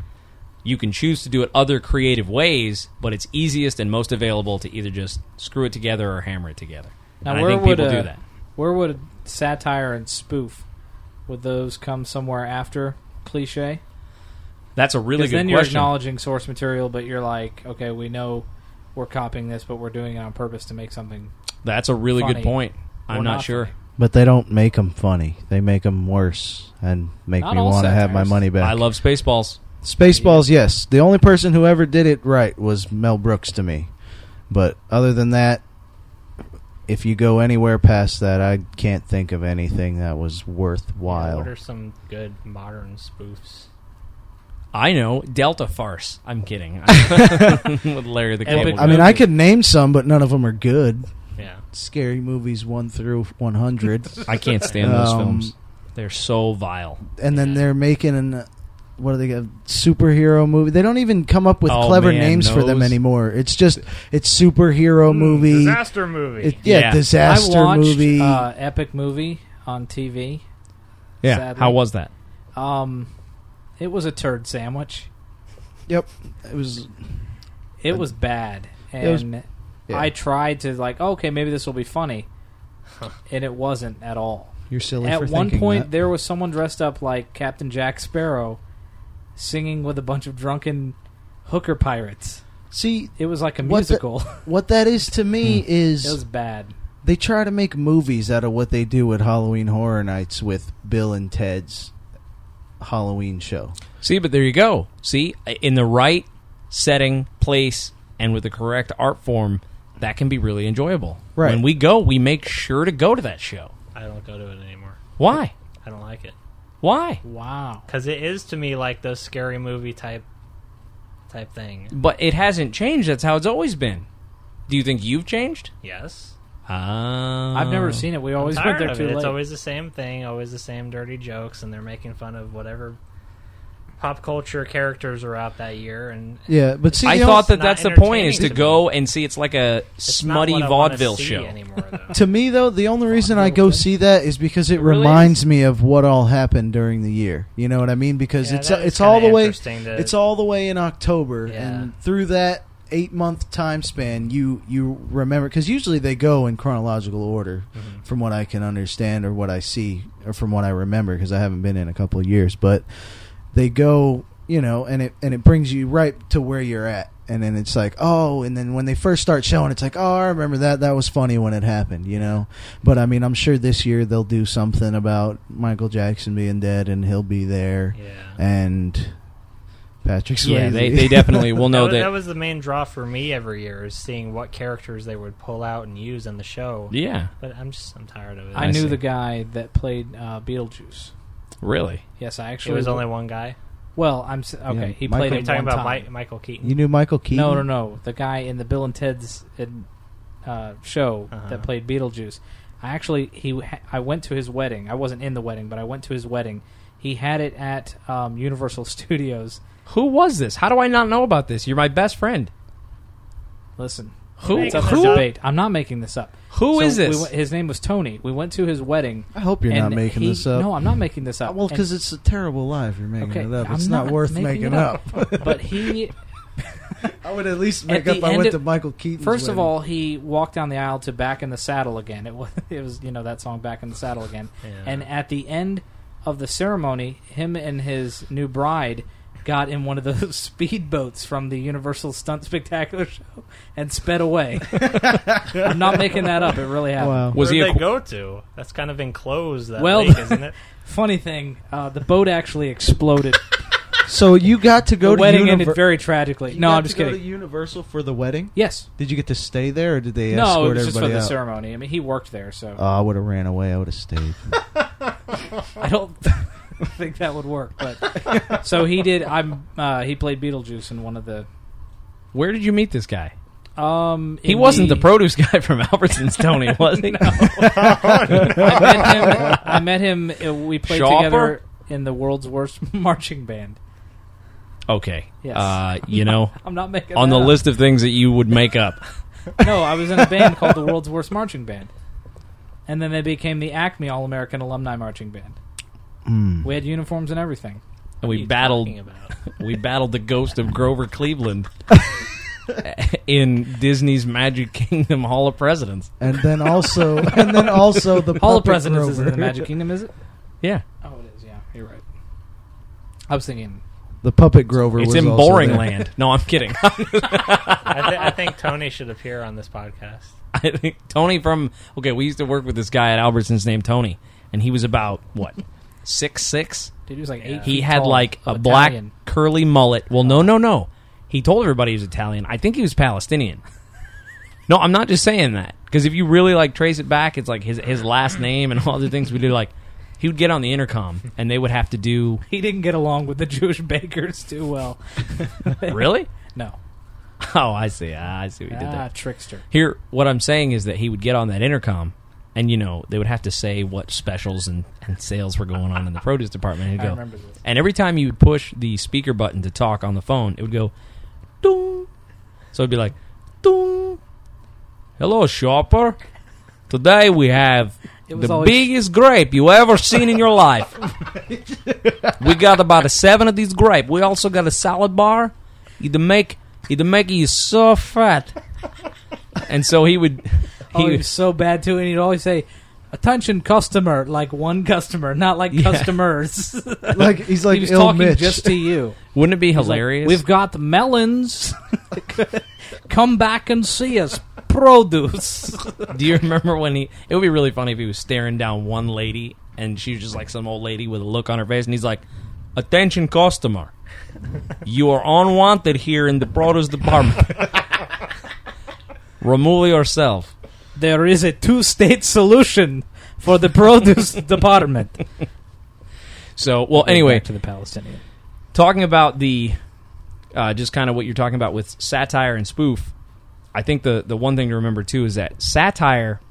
You can choose to do it other creative ways, but it's easiest and most available to either just screw it together or hammer it together. Now, and I think would people uh, do that. Where would satire and spoof? Would those come somewhere after cliche? That's a really Because good then you're question. acknowledging source material, but you're like, okay, we know we're copying this, but we're doing it on purpose to make something. That's a really funny good point. I'm not, not sure. funny. But they don't make them funny. They make them worse and make Not me want to have my money back. I love Spaceballs. Spaceballs. Yes, the only person who ever did it right was Mel Brooks to me. But other than that, if you go anywhere past that, I can't think of anything that was worthwhile. What are some good modern spoofs? I know Delta Farce. I'm kidding. With Larry the Epic Cable I mean, I could name some, but none of them are good. Yeah. Scary movies one through one hundred, I can't stand those Um, films. They're so vile. and then they're making an what do they got? Superhero movie. They don't even come up with Oh, clever man, names for them anymore. It's just it's superhero movie. disaster movie. It- yeah, Yeah. disaster I watched movie. uh, epic movie on TV. Yeah. Sadly. How was that? Um, it was a turd sandwich. yep, it was. It was bad, It was- and yeah. I tried to like, okay, maybe this will be funny, and it wasn't at all. You're silly. At for one thinking point, that. there was someone dressed up like Captain Jack Sparrow, singing with a bunch of drunken hooker pirates. see It was like a What the- musical. what that is to me hmm. it is was bad. they try to make movies out of what they do at Halloween Horror Nights with Bill and Ted's Halloween show. See, but there you go. See, in the right setting, place, and with the correct art form, that can be really enjoyable. Right. When we go, we make sure to go to that show. I don't go to it anymore. Why? I don't like it Why? Wow. because it is to me like those scary movie type type thing. But it hasn't changed. That's how it's always been. Do you think you've changed? Yes, Ah, I've never seen it. We always went tired there of too it. late. It's always the same thing, always the same dirty jokes, and they're making fun of whatever pop culture characters are out that year. And Yeah, but see, I the thought only- that that's the point is to to go and see it's like a it's smutty what I wanna vaudeville show. anymore. To me though, the only reason I go see that is because it, It really reminds me of what all happened during the year. You know what I mean? Because Yeah, it's that is it's all the way to- it's all the way in October, Yeah. and through that eight month time span, you you remember because usually they go in chronological order, Mm-hmm. from what I can understand or what I see or from what I remember because I haven't been in a couple of years, but they go you know and it and it brings you right to where you're at and then it's like oh and then when they first start showing it's like oh i remember that that was funny when it happened you know but i mean i'm sure this year they'll do something about michael jackson being dead and he'll be there yeah. and patrick Swayze. Yeah, they, they definitely will know that, was, that. that was the main draw for me every year is seeing what characters they would pull out and use in the show. yeah, But I'm just I'm tired of it. I, I knew see. the guy that played uh, Beetlejuice. Really. Yes, I it actually was only one guy. Well, I'm s- okay. Yeah, he Michael- played Are it you talking one about time. Mi- Michael Keaton? you knew michael keaton No, no, no. The guy in the Bill and Ted's uh, show Uh-huh. that played Beetlejuice. I actually he ha- I went to his wedding. I wasn't in the wedding, but I went to his wedding. He had it at um, Universal Studios. Who was this? How do I not know about this? You're my best friend. Listen, Who? it's up this for Who? debate. I'm not making this up. Who So is we this? went- his name was Tony. We went to his wedding. i hope you're not and making he- this up No, I'm not making this up. well And- because it's a terrible life you're making Okay, it up I'm it's not, not worth making making it up, but he i would at least At make the up i end went of- to michael keaton First of all, he walked down the aisle to "Back in the Saddle" again. It was, it was, you know, that song "Back in the Saddle" again. Yeah. And at the end of the ceremony, him and his new bride got in one of those speedboats from the Universal Stunt Spectacular show and sped away. I'm not making that up. It really happened. wow Was Where'd he a they qu- go to? That's kind of enclosed. That Well- lake, isn't it? Funny thing, uh, the boat actually exploded. so you got to go to the to wedding Univer- ended very tragically. You No, got I'm to just go kidding. to Universal for the wedding. yes. Did you get to stay there, or did they No, escort it was just for everybody the out? ceremony. I mean, he worked there, so Oh, I would have ran away. I would have stayed. I don't think that would work. But so he did. I'm. Uh, he played Beetlejuice in one of the. Where did you meet this guy? Um, He wasn't the produce guy from Albertsons, Tony, was he? I met him. I met him. uh, We played Shopper? together in the world's worst marching band. Okay. Yes. Uh, you know, I'm not making on the up. list of things that you would make up. No, I was in a band called the World's Worst Marching Band, and then they became the Acme All American Alumni Marching Band. Mm. We had uniforms and everything. And What we battled about? we battled the ghost of Grover Cleveland in Disney's Magic Kingdom Hall of Presidents. And then also, and then also the Hall of Puppet Presidents is in the Magic Kingdom, is it? Yeah. Oh, it is. Yeah, you're right. I was thinking. The Puppet Grover. It's was in also Boring there. Land. No, I'm kidding. I, th- I think Tony should appear on this podcast. I think Tony from okay, we used to work with this guy at Albertsons named Tony, and he was about what six six. Dude, he was like eight. Yeah. He feet had tall, like a of black Italian. curly mullet. Well, no, no, no. He told everybody he was Italian. I think he was Palestinian. no, I'm not just saying that because if you really like trace it back, it's like his his last name and all the things we do. Like he would get on the intercom and they would have to do. He didn't get along with the Jewish bakers too well. Really? No. Oh, I see. Ah, I see what you did Ah, there. trickster. Here, what I'm saying is that he would get on that intercom and you know they would have to say what specials and, and sales were going on in the produce department. And go, and every time you would push the speaker button to talk on the phone, it would go, dong. So it'd be like, dong. Hello, shopper. Today we have the always- biggest grape you ever seen in your life. we got about a seven of these grape. We also got a salad bar. Either make either make you so fat. And so he would. He Oh, he was so bad too, and he'd always say, "Attention, customer!" Like one customer, not like Yeah. customers. Like he's like he was ill talking Mitch. just to you. wouldn't it be He's like, hilarious? We've got the melons. Come back and see us. Produce. Do you remember when he? It would be really funny if he was staring down one lady and she was just like some old lady with a look on her face, and he's like, "Attention, customer, you are unwanted here in the produce department. Remove yourself." There is a two-state solution for the produce department. So, well, anyway, Back to the Palestinian. talking about the uh, just kind of what you're talking about with satire and spoof i think the the one thing to remember too is that satire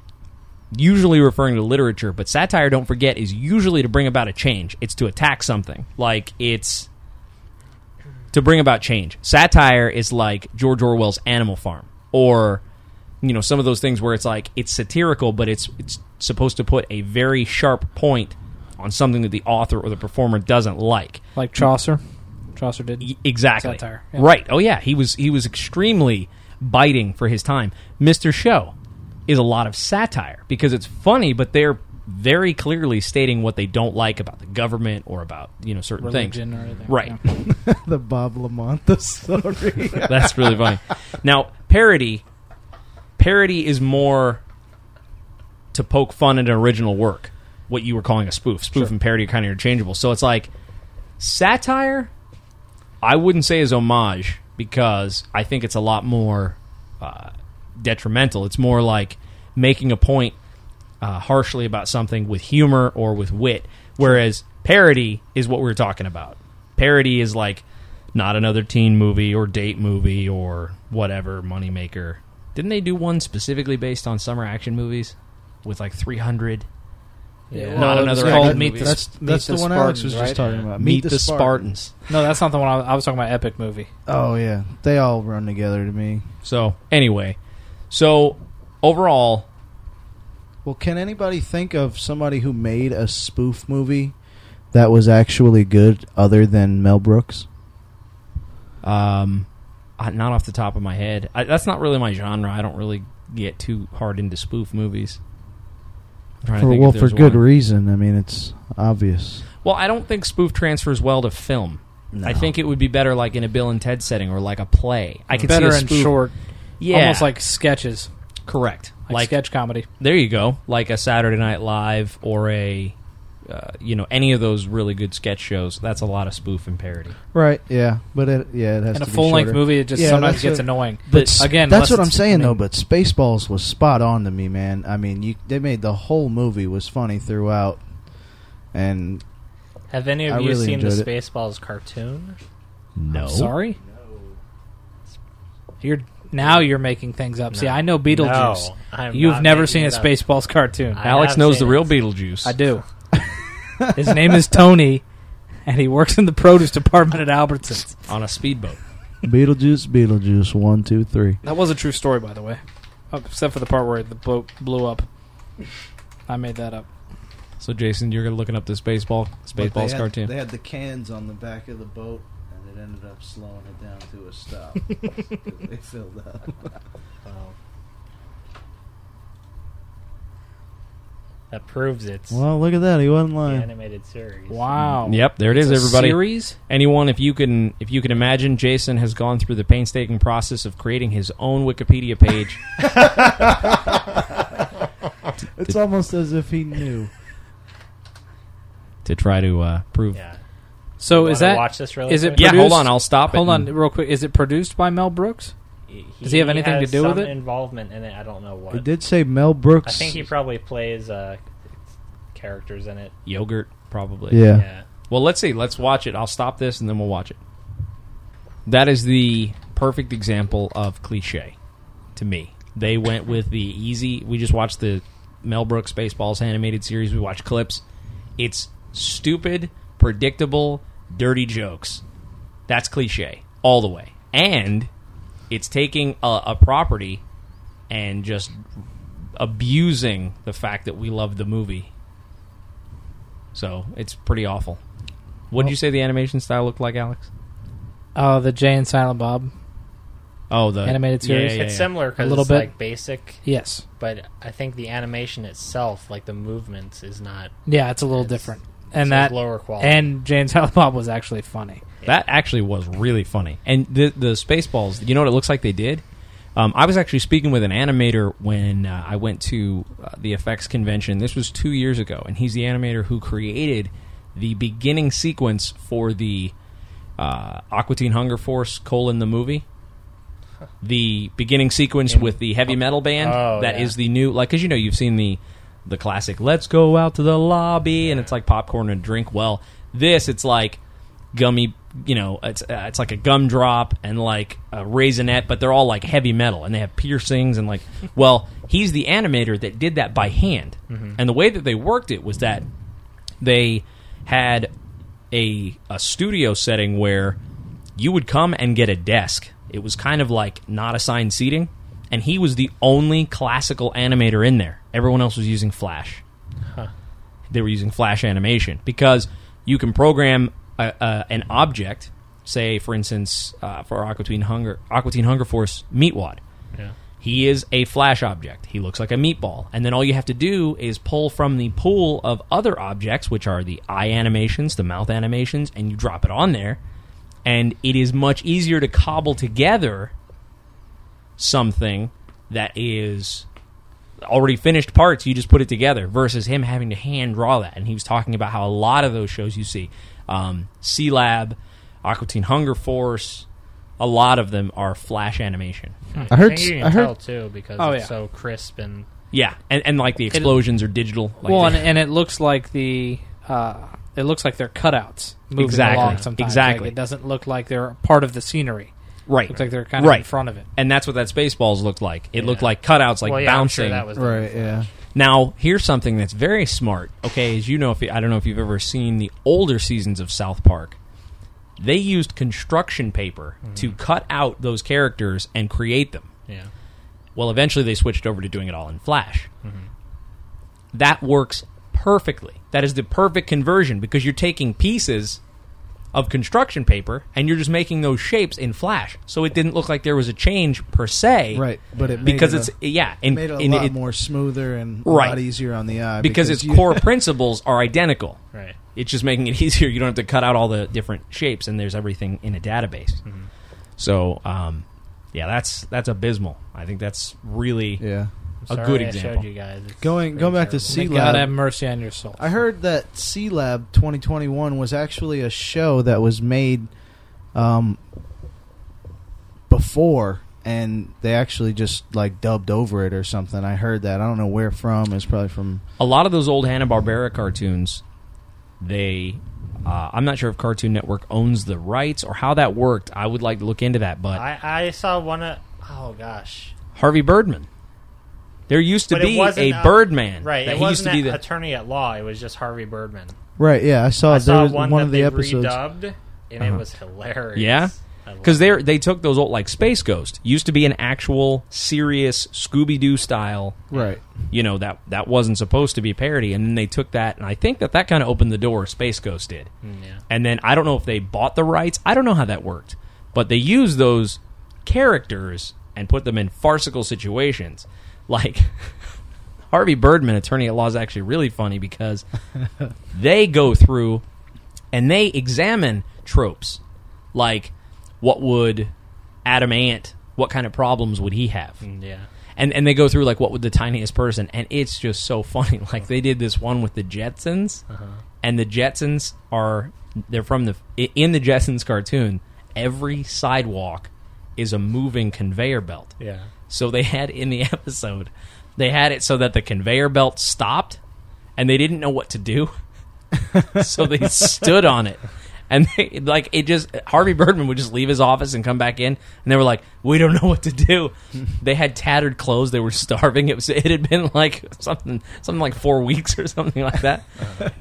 usually referring to literature but satire don't forget is usually to bring about a change it's to attack something like it's to bring about change satire is like george orwell's animal farm or you know some of those things where it's like it's satirical but it's it's supposed to put a very sharp point on something that the author or the performer doesn't like Like Chaucer. Chaucer did. Exactly Satire, yeah. right oh yeah he was he was extremely biting for his time mr show is a lot of satire because it's funny but they're very clearly stating what they don't like about the government or about you know certain Religion things or anything. right Yeah. the Bob Lamont the story. that's really funny now parody parody is more to poke fun at an original work what you were calling a spoof spoof and parody are kind of interchangeable so it's like satire I wouldn't say is homage because I think it's a lot more uh, detrimental. It's more like making a point uh, harshly about something with humor or with wit, whereas parody is what we're talking about. Parody is like not another teen movie or date movie or whatever moneymaker. Didn't they do one specifically based on summer action movies with like 300? Yeah. Not Well, another it's called action Meet movie. the, That's Meet that's the, the one Alex Spartans, was right? just talking about. Meet, the, Spartans. No, that's not the one I, I was talking about. Epic movie. Oh yeah, they all run together to me. So, anyway, so overall, Well, can anybody think of somebody who made a spoof movie that was actually good other than Mel Brooks? Um, I, not off the top of my head. I, that's not really my genre. I don't really get too hard into spoof movies. I'm trying to For, think well, if for good one. reason. I mean, it's obvious. Well, I don't think spoof transfers well to film. I think it would be better like in a Bill and Ted setting or like a play. I could Better see a and spoof. short. Yeah, Almost like sketches. correct. Like, Like, sketch comedy. there you go, like a Saturday Night Live or a, uh, you know, any of those really good sketch shows. That's a lot of spoof and parody. Right? Yeah, but it, yeah, it has In a to be full length shorter. movie, it just Yeah, sometimes that's gets a- annoying. But s- again, that's unless what I'm it's- saying I mean- though. But Spaceballs was spot on to me, man. I mean, you they made the whole movie was funny throughout, and Have any of I you really seen the enjoyed it. Spaceballs cartoon? No, Sorry. You're now you're making things up. See, I know Beetlejuice. No, I'm You've not never making seen a it up. Spaceballs cartoon. I Alex have knows the seen real it. Beetlejuice. I do. His name is Tony, and he works in the produce department at Albertsons. on a speedboat. Beetlejuice, Beetlejuice, one, two, three. That was a true story, by the way, Oh, except for the part where the boat blew up. I made that up. So, Jason, you're gonna looking up this baseball But they had- cartoon. They had the cans on the back of the boat, and it ended up slowing it down to a stop. 'Cause they filled up. Oh. That proves it's Well, look at that. He wasn't the lying. animated series. Wow. Yep, there it is, It's a everybody. Series. Anyone, if you can, if you can imagine, Jason has gone through the painstaking process of creating his own Wikipedia page. It's almost as if he knew. to try to uh, prove. Yeah. So Wanna is that watch this really is it quick? Yeah, hold Produced- on, I'll stop it. Hold on, and- real quick. Is it produced by Mel Brooks? Does he have anything to has do with it? Involvement in it. I don't know what. He did say Mel Brooks. I think he probably plays uh, characters in it. Yogurt, probably. Yeah. Yeah. Well, let's see. Let's watch it. I'll stop this and then we'll watch it. That is the perfect example of cliche to me. They went with the easy. We just watched the Mel Brooks Spaceballs animated series. We watched clips. It's stupid, predictable, dirty jokes. That's cliche all the way, and it's taking a, a property and just abusing the fact that we love the movie. So it's pretty awful. What did you say the animation style looked like, Alex? Oh, the Jay and Silent Bob. Oh, the Animated yeah, series? yeah, it's yeah. similar A because little it's bit. like basic, Yes. but I think the animation itself, like the movements, is not Yeah, it's a little It's- different. And it's that lower quality. and Jay and Silent Bob was actually funny. That actually was really funny. And the the Spaceballs, you know what it looks like they did? Um, I was actually speaking with an animator when uh, I went to uh, the effects convention. This was two years ago, and he's the animator who created the beginning sequence for the uh, Aqua Teen Hunger Force colon the movie. The beginning sequence with the heavy metal band Oh, that is yeah. the new like because you know you've seen the the classic "Let's go out to the lobby" and it's like popcorn and drink. Well, this it's like gummy you know it's uh, it's like a gumdrop and like a raisinette but they're all like heavy metal and they have piercings and like well he's the animator that did that by hand. And the way that they worked it was that they had a a studio setting where you would come and get a desk. It was kind of like not assigned seating and he was the only classical animator in there. Everyone else was using flash. They were using flash animation because you can program a, a, an object say for instance uh, for aqua teen hunger aqua teen hunger force meatwad yeah. he is a flash object. He looks like a meatball. And then all you have to do is pull from the pool of other objects, which are the eye animations, the mouth animations, and you drop it on there. And it is much easier to cobble together something that is already finished parts. You just put it together versus him having to hand draw that. And he was talking about how a lot of those shows you see, um, Sealab, Aqua Teen Hunger Force, a lot of them are flash animation. I heard. think you can I heard. tell too because Oh, it's yeah. so crisp and Yeah, and, and like the explosions are digital. Like well, and, they- and it looks like the uh, it looks like they're cutouts moving Exactly. along. Sometimes Exactly. Like, it doesn't look like they're part of the scenery. right, Looks like they're kind of right, in front of it. and that's what that Spaceballs looked like. It looked Yeah. like cutouts, like well, yeah, I'm bouncing. sure that was done Right. Yeah. Now, here's something that's very smart. Okay, as you know, if you, I don't know if you've ever seen the older seasons of South Park, they used construction paper Mm-hmm. to cut out those characters and create them. Yeah. Well, eventually they switched over to doing it all in Flash. Mm-hmm. That works perfectly. That is the perfect conversion because you're taking pieces of construction paper and you're just making those shapes in Flash. So it didn't look like there was a change per se. Right. But it made Because it it's a, yeah, in, made it a in- lot it- more smoother and a lot easier on the eye because, its you- core principles are identical. Right. It's just making it easier. You don't have to cut out all the different shapes, and there's everything in a database. Mm-hmm. So, um, yeah, that's that's abysmal. I think that's really Yeah. A good I example. showed you guys. It's Going- pretty going back to terrible. C- May Lab. God have mercy on your soul. I heard that Sealab 2021 was actually a show that was made um, before, and they actually just like dubbed over it or something. I heard that. I don't know where from. It's probably from. a lot of those old Hanna Barbera cartoons, they. Uh, I'm not sure if Cartoon Network owns the rights or how that worked. I would like to look into that. But I, I saw one of. Oh gosh. Harvey Birdman, there used to But it be wasn't a a- Birdman. Right. that It he used wasn't to be the. attorney at law. It was just Harvey Birdman. Right. Yeah, I saw. I there saw was one, one that of the they episodes. redubbed, and Uh-huh. it was hilarious. Yeah? I loved Because it. they they took those old like Space Ghost used to be an actual serious Scooby Doo style. Right. You know that that wasn't supposed to be a parody, and then they took that, and I think that that kind of opened the door. Space Ghost did, Mm, yeah. and then I don't know if they bought the rights. I don't know how that worked, but they used those characters and put them in farcical situations, like. Harvey Birdman, attorney at law, is actually really funny because they go through and they examine tropes like what would Atom Ant, what kind of problems would he have? Mm, yeah. And and they go through like what would the tiniest person and it's just so funny. Like they did this one with the Jetsons Uh-huh. and the Jetsons are they're from the in the Jetsons cartoon, every sidewalk is a moving conveyor belt. Yeah. So they had in the episode, they had it so that the conveyor belt stopped, and they didn't know what to do. so they stood on it, And they, like it just Harvey Birdman would just leave his office and come back in, and they were like, "We don't know what to do." they had tattered clothes. They were starving. It was it had been like something something like four weeks or something like that.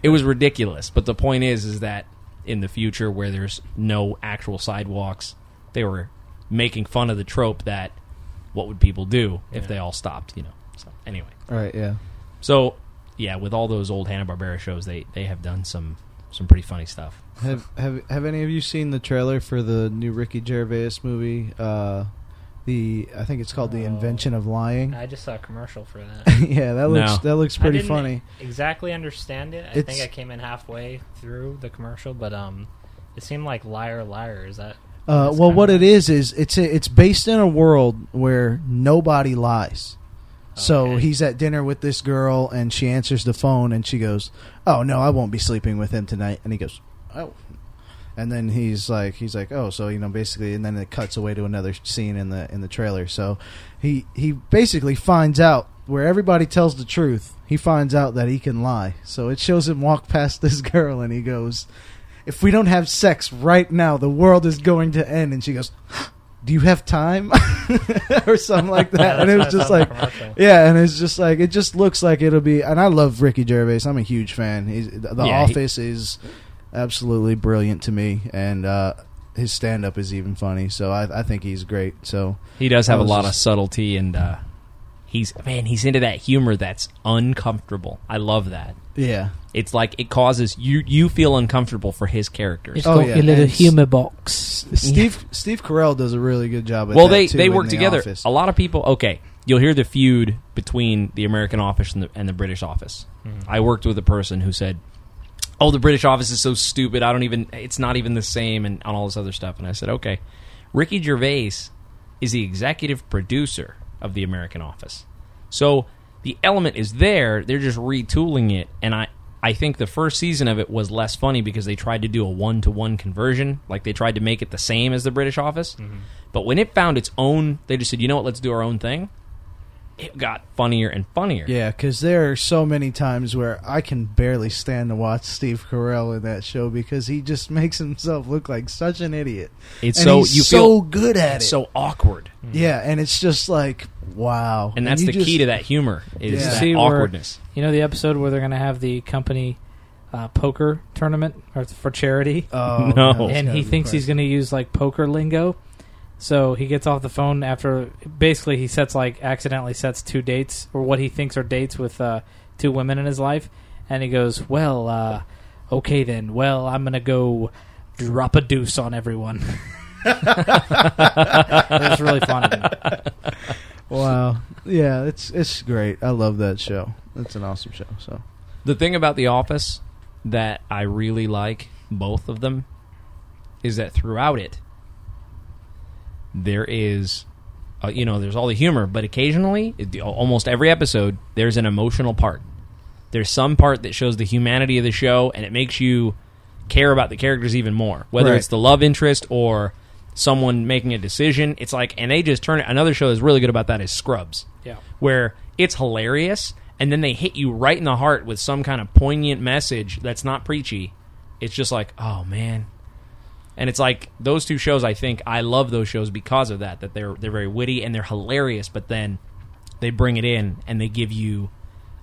it was ridiculous. But the point is, is that in the future where there's no actual sidewalks, they were making fun of the trope that what would people do if Yeah. they all stopped? You know. So anyway, Right. Yeah. so yeah, with all those old Hanna Barbera shows, they they have done some some pretty funny stuff. Have have have any of you seen the trailer for the new Ricky Gervais movie? Uh, the I think it's called The Oh. Invention of Lying. I just saw a commercial for that. yeah, that looks No. that looks I pretty didn't funny. Exactly understand it. I It's- think I came in halfway through the commercial, but um, it seemed like liar, liar. Is that? Uh, well, what it is is it's a, it's based in a world where nobody lies. So Okay. he's at dinner with this girl, and she answers the phone, and she goes, "Oh no, I won't be sleeping with him tonight." And he goes, "Oh," and then he's like, he's like, "Oh, so you know, basically," and then it cuts away to another scene in the in the trailer. So he he basically finds out where everybody tells the truth. He finds out that he can lie. So it shows him walk past this girl, and he goes, "If we don't have sex right now, the world is going to end." And she goes. Do you have time, or something like that? and it was That's what I just like, yeah, and it's just like it just looks like it'll be. And I love Ricky Gervais. I'm a huge fan. He's, the Yeah, he- Office is absolutely brilliant to me, and uh, his stand up is even funny. So I, I think he's great. So He does have a lot of subtlety, and uh, he's man, he's into that humor that's uncomfortable. I love that. yeah, It's like it causes you you feel uncomfortable for his characters. It's Oh, got yeah, your little and humor box. Steve Steve Carell does a really good job. At well, that, they too, they work The together. Office. A lot of people. Okay, you'll hear the feud between the American Office and the, and the British Office. Mm-hmm. I worked with a person who said, "Oh, the British Office is so stupid. I don't even. It's not even the same, and, and all this other stuff." And I said, "Okay, Ricky Gervais is the executive producer of the American Office, so the element is there. They're just retooling it, and I." I think the first season of it was less funny because they tried to do a one to one conversion. Like they tried to make it the same as the British Office. Mm-hmm. But when it found its own, they just said, you know what, let's do our own thing. It got funnier and funnier. Yeah, because there are so many times where I can barely stand to watch Steve Carell in that show because he just makes himself look like such an idiot. It's and so he's you so feel good at it's it. so awkward, yeah, and it's just like wow. and that's you the just- key to that humor is Yeah. that See where- awkwardness. You know the episode where they're going to have the company uh, poker tournament or for charity, Oh, No. that's and he be thinks he's going to use like poker lingo. So he gets off the phone after basically he sets like accidentally sets two dates or what he thinks are dates with uh, two women in his life, and he goes, "Well, uh, okay then. Well, I'm going to go drop a deuce on everyone." That's really funny. Wow. Yeah, it's it's great. I love that show. It's an awesome show. So The thing about The Office that I really like, both of them, is that throughout it, there is, uh, you know, there's all the humor, but occasionally, it, almost every episode, there's an emotional part. There's some part that shows the humanity of the show, and it makes you care about the characters even more. Whether Right. it's the love interest or someone making a decision, it's like, and they just turn it. Another show that's really good about that is Scrubs Yeah. where it's hilarious and then they hit you right in the heart with some kind of poignant message that's not preachy. It's just like, oh man. And it's like those two shows I think I love those shows because of that that they're they're very witty and they're hilarious but then they bring it in and they give you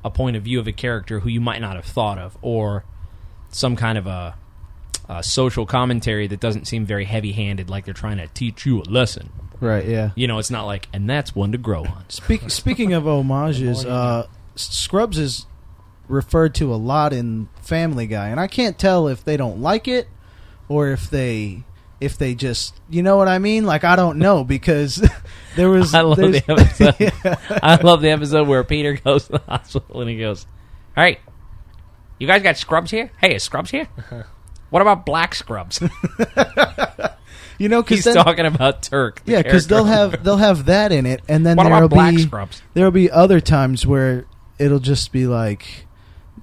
a point of view of a character who you might not have thought of or some kind of a, a social commentary that doesn't seem very heavy-handed like they're trying to teach you a lesson. right, yeah. You know, it's not like and that's one to grow on. Speak, speaking of homages, uh, Scrubs is referred to a lot in Family Guy, and I can't tell if they don't like it or if they if they just you know what I mean. Like I don't know because there was I love the episode. Yeah. I love the episode where Peter goes to the hospital and he goes, "All right, you guys got scrubs here? Hey, is scrubs here? What about black scrubs?" You know, He's because then, talking about Turk. yeah, because they'll have they'll have that in it, and then What there'll be scrubs? there'll be other times where it'll just be like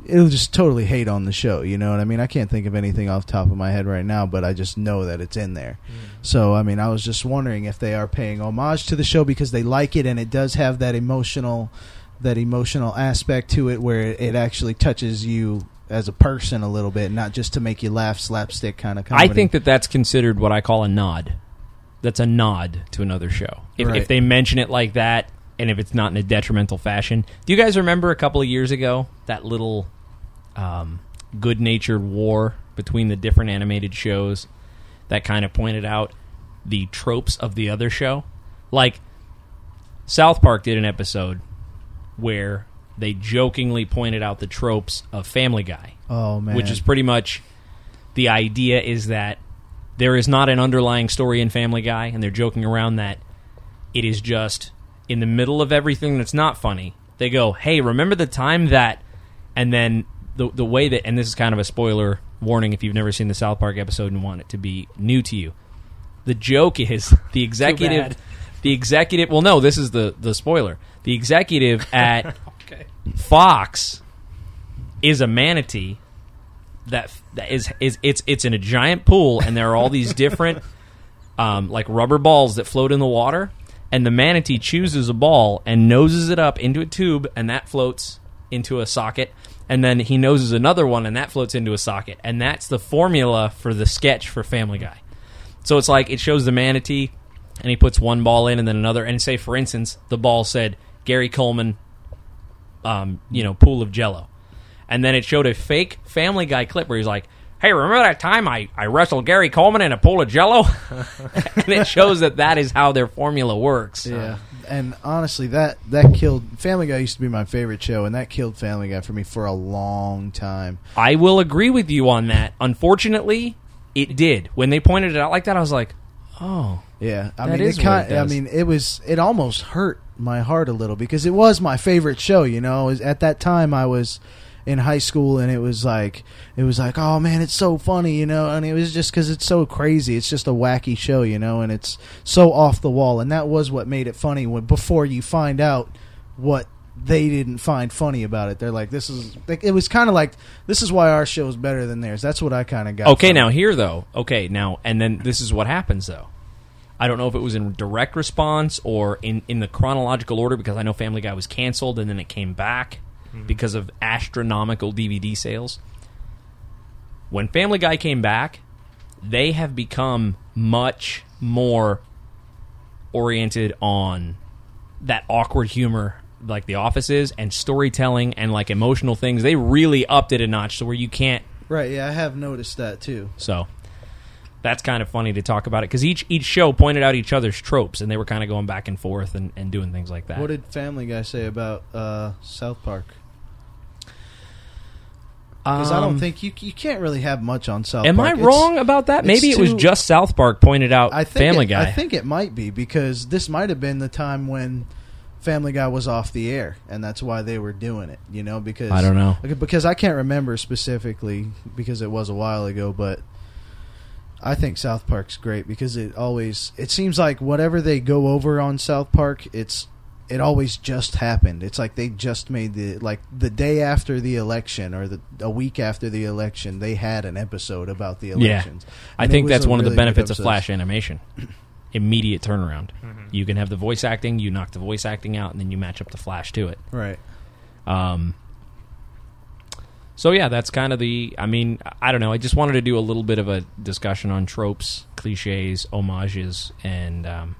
it'll just totally hate on the show. You know what I mean? I can't think of anything off the top of my head right now, but I just know that it's in there. Mm. So I mean, I was just wondering if they are paying homage to the show because they like it, and it does have that emotional that emotional aspect to it where it actually touches you as a person a little bit, not just to make you laugh, slapstick kind of I think that that's considered what I call a nod. That's a nod to another show. If, Right. if they mention it like that, and if it's not in a detrimental fashion. Do you guys remember a couple of years ago that little um, good-natured war between the different animated shows that kind of pointed out the tropes of the other show? Like South Park did an episode where they jokingly pointed out the tropes of Family Guy oh man, which is pretty much the idea is that there is not an underlying story in Family Guy, and they're joking around that it is just in the middle of everything that's not funny. They go, "Hey, remember the time that?" And then the the way that, and this is kind of a spoiler warning if you've never seen the South Park episode and want it to be new to you. The joke is the executive, the executive. Well, no, this is the the spoiler. The executive at Okay. Fox is a manatee that that is is it's it's in a giant pool and there are all these different um, like rubber balls that float in the water and the manatee chooses a ball and noses it up into a tube and that floats into a socket and then he noses another one and that floats into a socket and that's the formula for the sketch for Family Guy. So it's like it shows the manatee and he puts one ball in and then another and say for instance the ball said Gary Coleman um, you know, pool of jello. And then it showed a fake Family Guy clip where he's like, "Hey, remember that time I, I wrestled Gary Coleman in a pool of jello?" and it shows that that is how their formula works. Yeah, and honestly, that that killed Family Guy. Used to be my favorite show, and that killed Family Guy for me for a long time. I will agree with you on that. Unfortunately, it did. When they pointed it out like that, I was like, "Oh, Yeah, I mean, it what it kind. I mean, it was. It almost hurt my heart a little because it was my favorite show. You know, at that time I was in high school, and it was like, it was like, oh man, it's so funny, you know, and it was just because it's so crazy. It's just a wacky show, you know, and it's so off the wall, and that was what made it funny. When before you find out what they didn't find funny about it, they're like, this is. Like, it was kind of like, this is why our show is better than theirs. That's what I kind of got. Okay, now it. here though. Okay, now and then this is what happens though. I don't know if it was in direct response or in in the chronological order because I know Family Guy was canceled and then it came back because of astronomical DVD sales. When Family Guy came back, they have become much more oriented on that awkward humor like The Office is and storytelling and like emotional things. They really upped it a notch to where you can't right? Yeah, I have noticed that too. so that's kind of funny to talk about it because each each show pointed out each other's tropes and they were kind of going back and forth and, and doing things like that. What did Family Guy say about uh, South Park? Because I don't Um, think you you can't really have much on South Park. Am Park. I It's- wrong about that? Maybe it was just South Park pointed out I think Family it, Guy. I think it might be because this might have been the time when Family Guy was off the air, and that's why they were doing it. You know, because I don't know. Because I can't remember specifically because it was a while ago, but I think South Park's great because it always it seems like whatever they go over on South Park, it's it always just happened. It's like they just made the like the day after the election or the a week after the election, they had an episode about the elections. Yeah. I And think that's a one of the benefits of. Flash animation. Immediate turnaround. You can have the voice acting, you knock the voice acting out, and then you match up the Flash to it. Right. Um, so yeah, that's kind of the. I mean, I don't know. I just wanted to do a little bit of a discussion on tropes, cliches, homages, and um,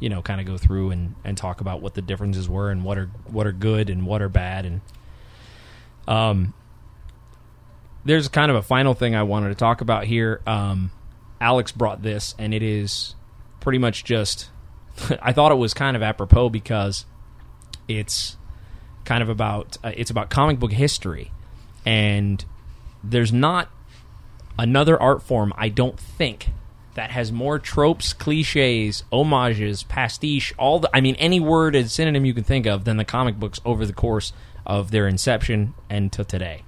you know, kind of go through and, and talk about what the differences were and what are what are good and what are bad. And um, there's kind of a final thing I wanted to talk about here. Um, Alex brought this, and it is pretty much just. I thought it was kind of apropos because it's kind of about uh, it's about comic book history and there's not another art form i don't think that has more tropes cliches homages pastiche all the i mean any word and synonym you can think of than the comic books over the course of their inception and to today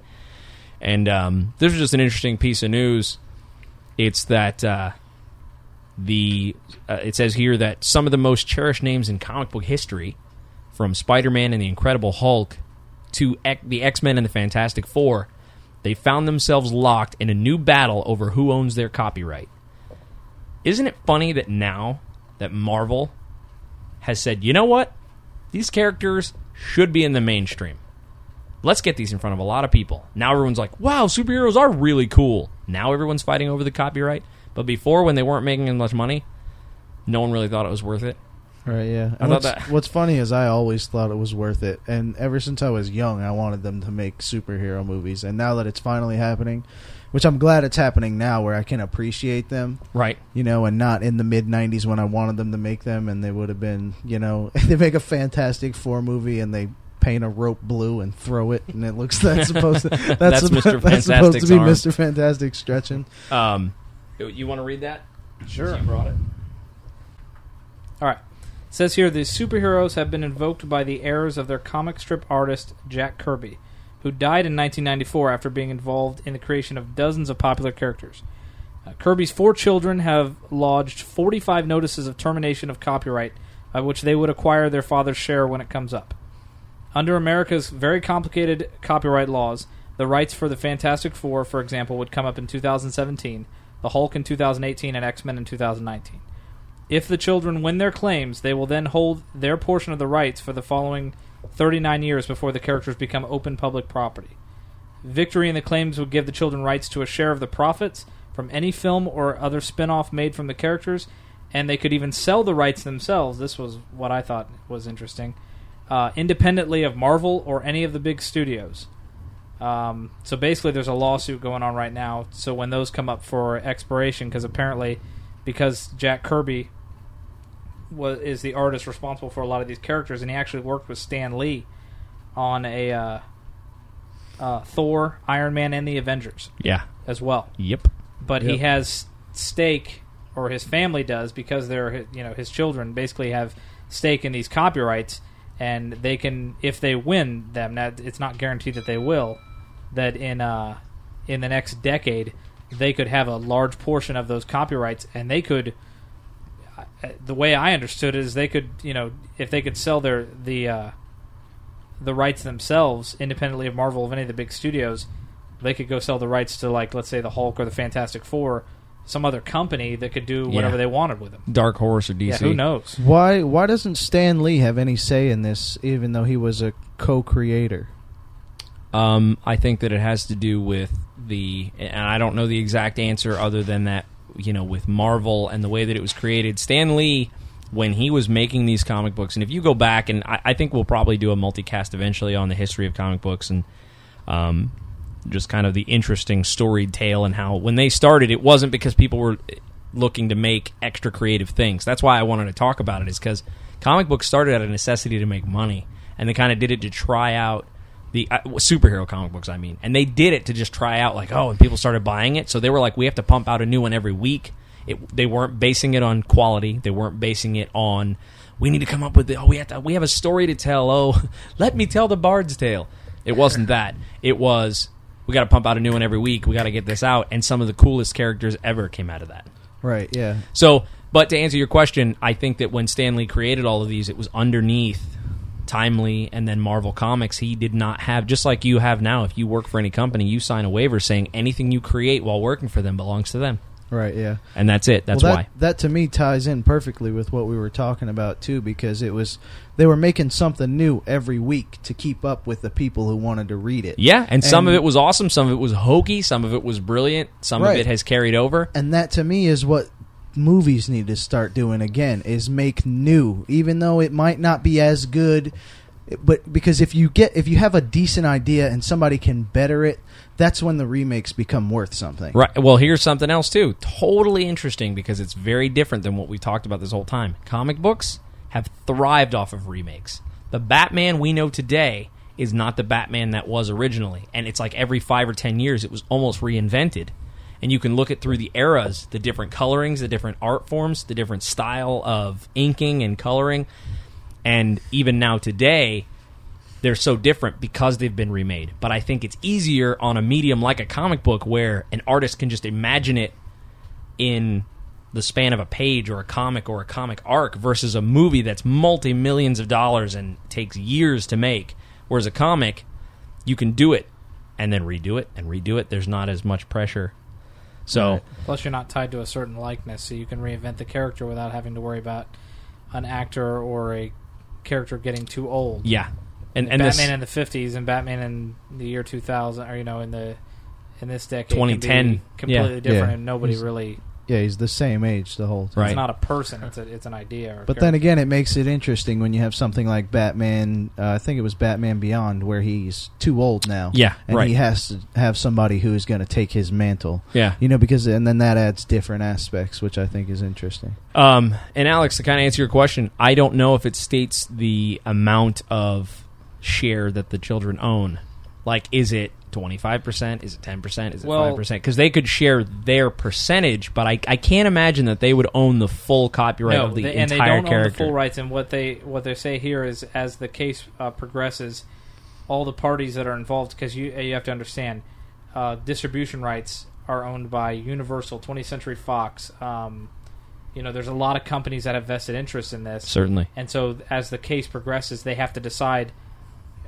and um, this is just an interesting piece of news it's that uh, the uh, it says here that some of the most cherished names in comic book history from Spider-Man and the Incredible Hulk to X- the X-Men and the Fantastic Four, they found themselves locked in a new battle over who owns their copyright. Isn't it funny that now that Marvel has said, "You know what? These characters should be in the mainstream." Let's get these in front of a lot of people. Now everyone's like, "Wow, superheroes are really cool." Now everyone's fighting over the copyright. But before, when they weren't making as much money, no one really thought it was worth it. Right, yeah. I And what's, that- what's funny is I always thought it was worth it, and ever since I was young, I wanted them to make superhero movies. And now that it's finally happening, which I'm glad it's happening now, where I can appreciate them, Right. you know, and not in the mid '90s when I wanted them to make them, and they would have been, you know, they make a Fantastic Four movie and they paint a rope blue and throw it, and it looks that's supposed to that's, That's supposed- Mr. that's supposed to be arm. Mr. Fantastic stretching. Um, you want to read that? Sure. You brought it. All right. It says here the superheroes have been invoked by the heirs of their comic strip artist Jack Kirby, who died in 1994 after being involved in the creation of dozens of popular characters. Uh, Kirby's four children have lodged 45 notices of termination of copyright, by which they would acquire their father's share when it comes up. Under America's very complicated copyright laws, the rights for the Fantastic Four, for example, would come up in 2017, the Hulk in 2018, and X Men in 2019. If the children win their claims, they will then hold their portion of the rights for the following 39 years before the characters become open public property. Victory in the claims would give the children rights to a share of the profits from any film or other spin off made from the characters, and they could even sell the rights themselves. This was what I thought was interesting. Uh, independently of Marvel or any of the big studios. Um, so basically, there's a lawsuit going on right now. So when those come up for expiration, because apparently, because Jack Kirby was is the artist responsible for a lot of these characters, and he actually worked with Stan Lee on a uh, uh, Thor, Iron Man, and the Avengers Yeah. as well. Yep. But he has stake, or his family does, because they're you know his children basically have stake in these copyrights, and they can if they win them. Now it's not guaranteed that they will. That in uh, in the next decade, they could have a large portion of those copyrights, and they could. Uh, The way I understood it is they could, you know, if they could sell their the uh, the rights themselves independently of Marvel of any of the big studios, they could go sell the rights to like let's say the Hulk or the Fantastic Four, some other company that could do whatever Yeah. they wanted with them. Dark Horse or DC. Yeah, who knows? Why why doesn't Stan Lee have any say in this, even though he was a co-creator? Um, I think that it has to do with the, and I don't know the exact answer other than that, you know, with Marvel and the way that it was created. Stan Lee, when he was making these comic books, and if you go back, and I, I think we'll probably do a multicast eventually on the history of comic books and um, just kind of the interesting storied tale and how when they started, it wasn't because people were looking to make extra creative things. That's why I wanted to talk about it, is because comic books started out of necessity to make money, and they kind of did it to try out the uh, superhero comic books. I mean, and they did it to just try out, like, oh, and people started buying it, so they were like, we have to pump out a new one every week. It, they weren't basing it on quality. They weren't basing it on we need to come up with the, oh we have to we have a story to tell. Oh, let me tell the bard's tale. It wasn't that. It was we got to pump out a new one every week. We got to get this out, and some of the coolest characters ever came out of that. Right. Yeah. So, but to answer your question, I think that when Stan Lee created all of these, it was underneath Timely and then Marvel Comics. He did not have, just like you have now, if you work for any company, you sign a waiver saying anything you create while working for them belongs to them. Right. Yeah. And that's it. That's well, why. that, That to me ties in perfectly with what we were talking about too, because it was they were making something new every week to keep up with the people who wanted to read it. Yeah, and some of it was awesome, some of it was hokey, some of it was brilliant, some of it has carried over. and that to me is what movies need to start doing again is make new even though it might not be as good but because if you get if you have a decent idea and somebody can better it that's when the remakes become worth something Right. Well, here's something else too. Totally interesting because it's very different than what we talked about this whole time. Comic books have thrived off of remakes. The Batman we know today is not the Batman that was originally, and it's like every 5 or 10 years it was almost reinvented. And you can look at through the eras, the different colorings, the different art forms, the different style of inking and coloring. And even now today, they're so different because they've been remade. But I think it's easier on a medium like a comic book where an artist can just imagine it in the span of a page or a comic or a comic arc versus a movie that's multi millions of dollars and takes years to make. Whereas a comic, you can do it and then redo it and redo it. There's not as much pressure. So, Right. Plus, you're not tied to a certain likeness, so you can reinvent the character without having to worry about an actor or a character getting too old. yeah. And and Batman this in the fifties and Batman in the year two thousand, or you know, in the in this decade, can 2010, be completely yeah. different, Yeah. and nobody really. Yeah, he's the same age the whole time. Right. It's not a person; it's a, it's an idea. Or a But then again, it makes it interesting when you have something like Batman. Uh, I think it was Batman Beyond, where he's too old now. Yeah, and right. he has to have somebody who is going to take his mantle. yeah. You know, because and then that adds different aspects, which I think is interesting. Um, and Alex, to kind of answer your question, I don't know if it states the amount of share that the children own. Like, is it twenty five percent? Is it ten percent? Is it Well- five percent? Because they could share their percentage, but I, I can't imagine that they would own the full copyright no, of the they, and they entire don't own the full rights. And what they what they say here is, as the case uh, progresses, all the parties that are involved, because you you have to understand, uh, distribution rights are owned by Universal, 20th Century Fox. Um, you know, there's a lot of companies that have vested interest in this. Certainly, And so, as the case progresses, they have to decide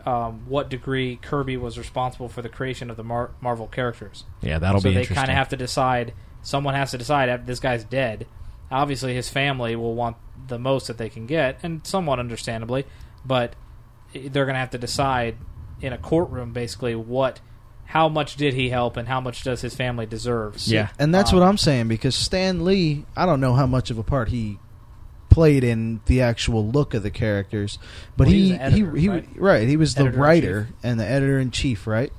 um, what degree Kirby was responsible for the creation of the Mar- Marvel characters. yeah, that'll so be So they kind of have to decide. Someone has to decide. After this guy's dead, obviously his family will want the most that they can get, and somewhat understandably, but they're going to have to decide in a courtroom basically what, how much did he help, and how much does his family deserve. Yeah. And that's Um, what I'm saying because Stan Lee, I don't know how much of a part he played in the actual look of the characters, but Well, he he was the editor, he, right? right he was the Editor-in-chief. writer and the editor in chief, right?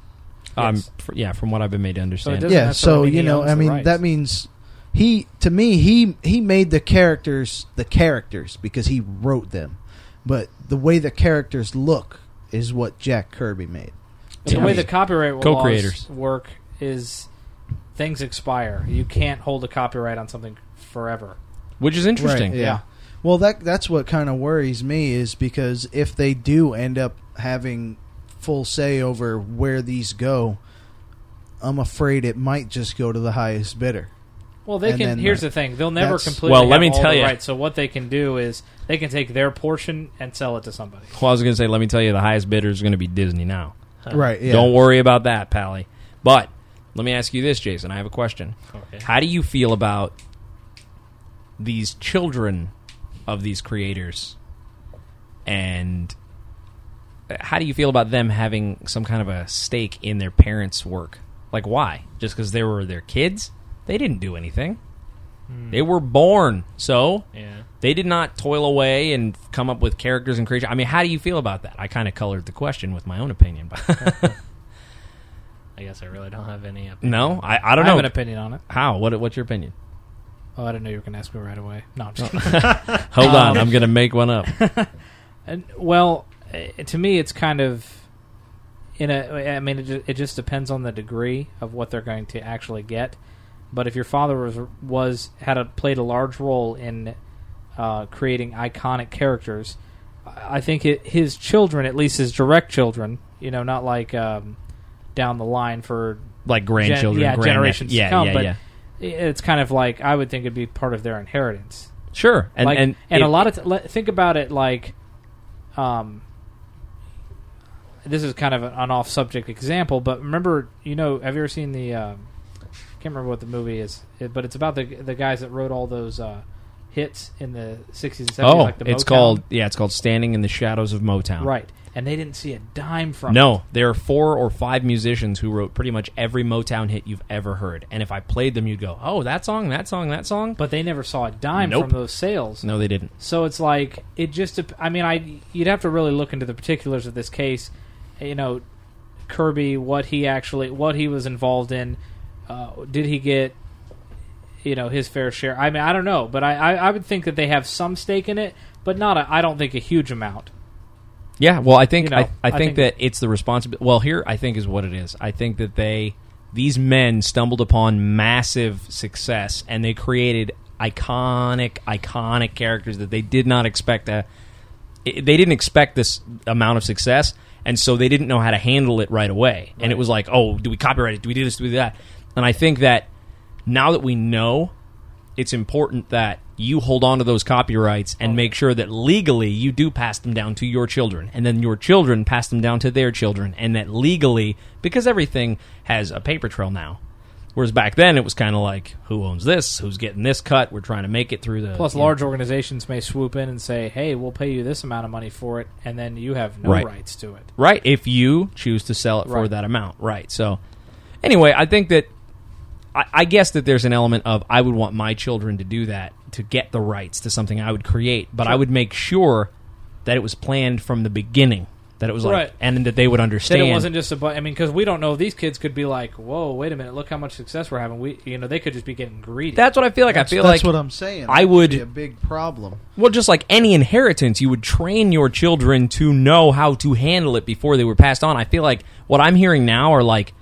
um, Yes. fr- yeah, from what I've been made to understand. doesn't yeah, so you know, I mean, rights. that means he to me he he made the characters the characters because he wrote them, but the way the characters look is what Jack Kirby made. But the way the copyright Co-creators. laws work is things expire. You can't hold a copyright on something forever. Which is interesting. Right, yeah. Well, that that's what kind of worries me is because if they do end up having full say over where these go, I'm afraid it might just go to the highest bidder. Well, they And can. Here's the- the thing: they'll never that's- completely. Well, let have me all tell the ya. rights. So what they can do is they can take their portion and sell it to somebody. Well, I was going to say, let me tell you, the highest bidder is going to be Disney now. Right. Yeah. Don't worry about that, Pally. But let me ask you this, Jason. I have a question. Okay. How do you feel about these children of these creators? And uh, how do you feel about them having some kind of a stake in their parents' work? Like, why? Just because they were their kids? They didn't do anything. Hmm. They were born, so Yeah. they did not toil away and come up with characters and creation. I mean, how do you feel about that? I kind of colored the question with my own opinion, but I guess I really don't have any opinion. no, I, I don't I have an opinion on it. how. What what's your opinion? Oh, I didn't know you were going to ask me right away. No, I'm just Oh. kidding. Hold Um, on, I'm gonna make one up. And, well, eh, to me, it's kind of in a. I mean, it just, it just depends on the degree of what they're going to actually get. But if your father was was had a played a large role in uh, creating iconic characters, I I think it, his children, at least his direct children, you know, not like um, down the line for Like grandchildren, yeah, grandnep- generations yeah, to come. yeah, but yeah. It's kind of like I would think it'd be part of their inheritance Sure, and like, and, and, it- a lot of t- think about it like um this is kind of an, off subject example but remember you know have you ever seen the um, can't remember what the movie is but it's about the the guys that wrote all those uh, hits in the 60s and 70s oh, like the it's Motown? called yeah, it's called Standing in the Shadows of Motown. right and they didn't see a dime from it. No, there are four or five musicians who wrote pretty much every Motown hit you've ever heard, and if I played them, you'd go, "Oh, that song, that song, that song." but they never saw a dime Nope. from those sales No, they didn't. So it's like it just. I mean, I you'd have to really look into the particulars of this case. You know, Kirby, what he actually, what he was involved in. Uh, did he get, you know, his fair share? I mean, I don't know, but I, I, I would think that they have some stake in it, but not. A, I don't think a huge amount. Yeah, well, I think You know, I, I, I think, think- that it's the responsibility. Well, here I think is what it is. I think that they these men stumbled upon massive success and they created iconic, iconic characters that they did not expect to. i- They didn't expect this amount of success, and so they didn't know how to handle it right away. And it was like, oh, do we copyright it? Do we do this? Do we do that? And I think that now that we know, it's important that you hold on to those copyrights and oh. make sure that legally you do pass them down to your children and then your children pass them down to their children and that legally because everything has a paper trail now Whereas back then it was kind of like, who owns this? Who's getting this cut? We're trying to make it through the. Plus, you know. large organizations may swoop in and say, "Hey, we'll pay you this amount of money for it," and then you have no Right. rights to it. Right, if you choose to sell it for that amount. Right. So, anyway, I think that I guess that there's an element of I would want my children to do that to get the rights to something I would create, but I would make sure that it was planned from the beginning. That it was like, Right. and that they would That understand. it wasn't just a. bu- I mean, because we don't know. These kids could be like, "Whoa, wait a minute! Look how much success we're having." We, you know, they could just be getting greedy. That's what I feel like. That's, I feel that's like what I'm saying. I That could would- be a big problem. Well, just like any inheritance, you would train your children to know how to handle it before they were passed on. I feel like what I'm hearing now are like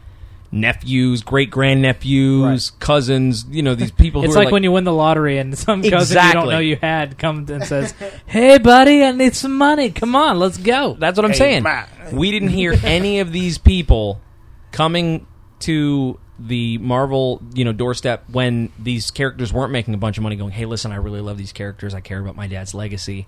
nephews, great grandnephews, cousins. You know, these people. It's who are like, when you win the lottery and some cousin you don't know you had comes and says, "Hey, buddy, I need some money. Come on, let's go." That's what I'm Hey, saying. Matt. We didn't hear any of these people coming to the Marvel, you know, doorstep when these characters weren't making a bunch of money. Going, hey, listen, I really love these characters. I care about my dad's legacy.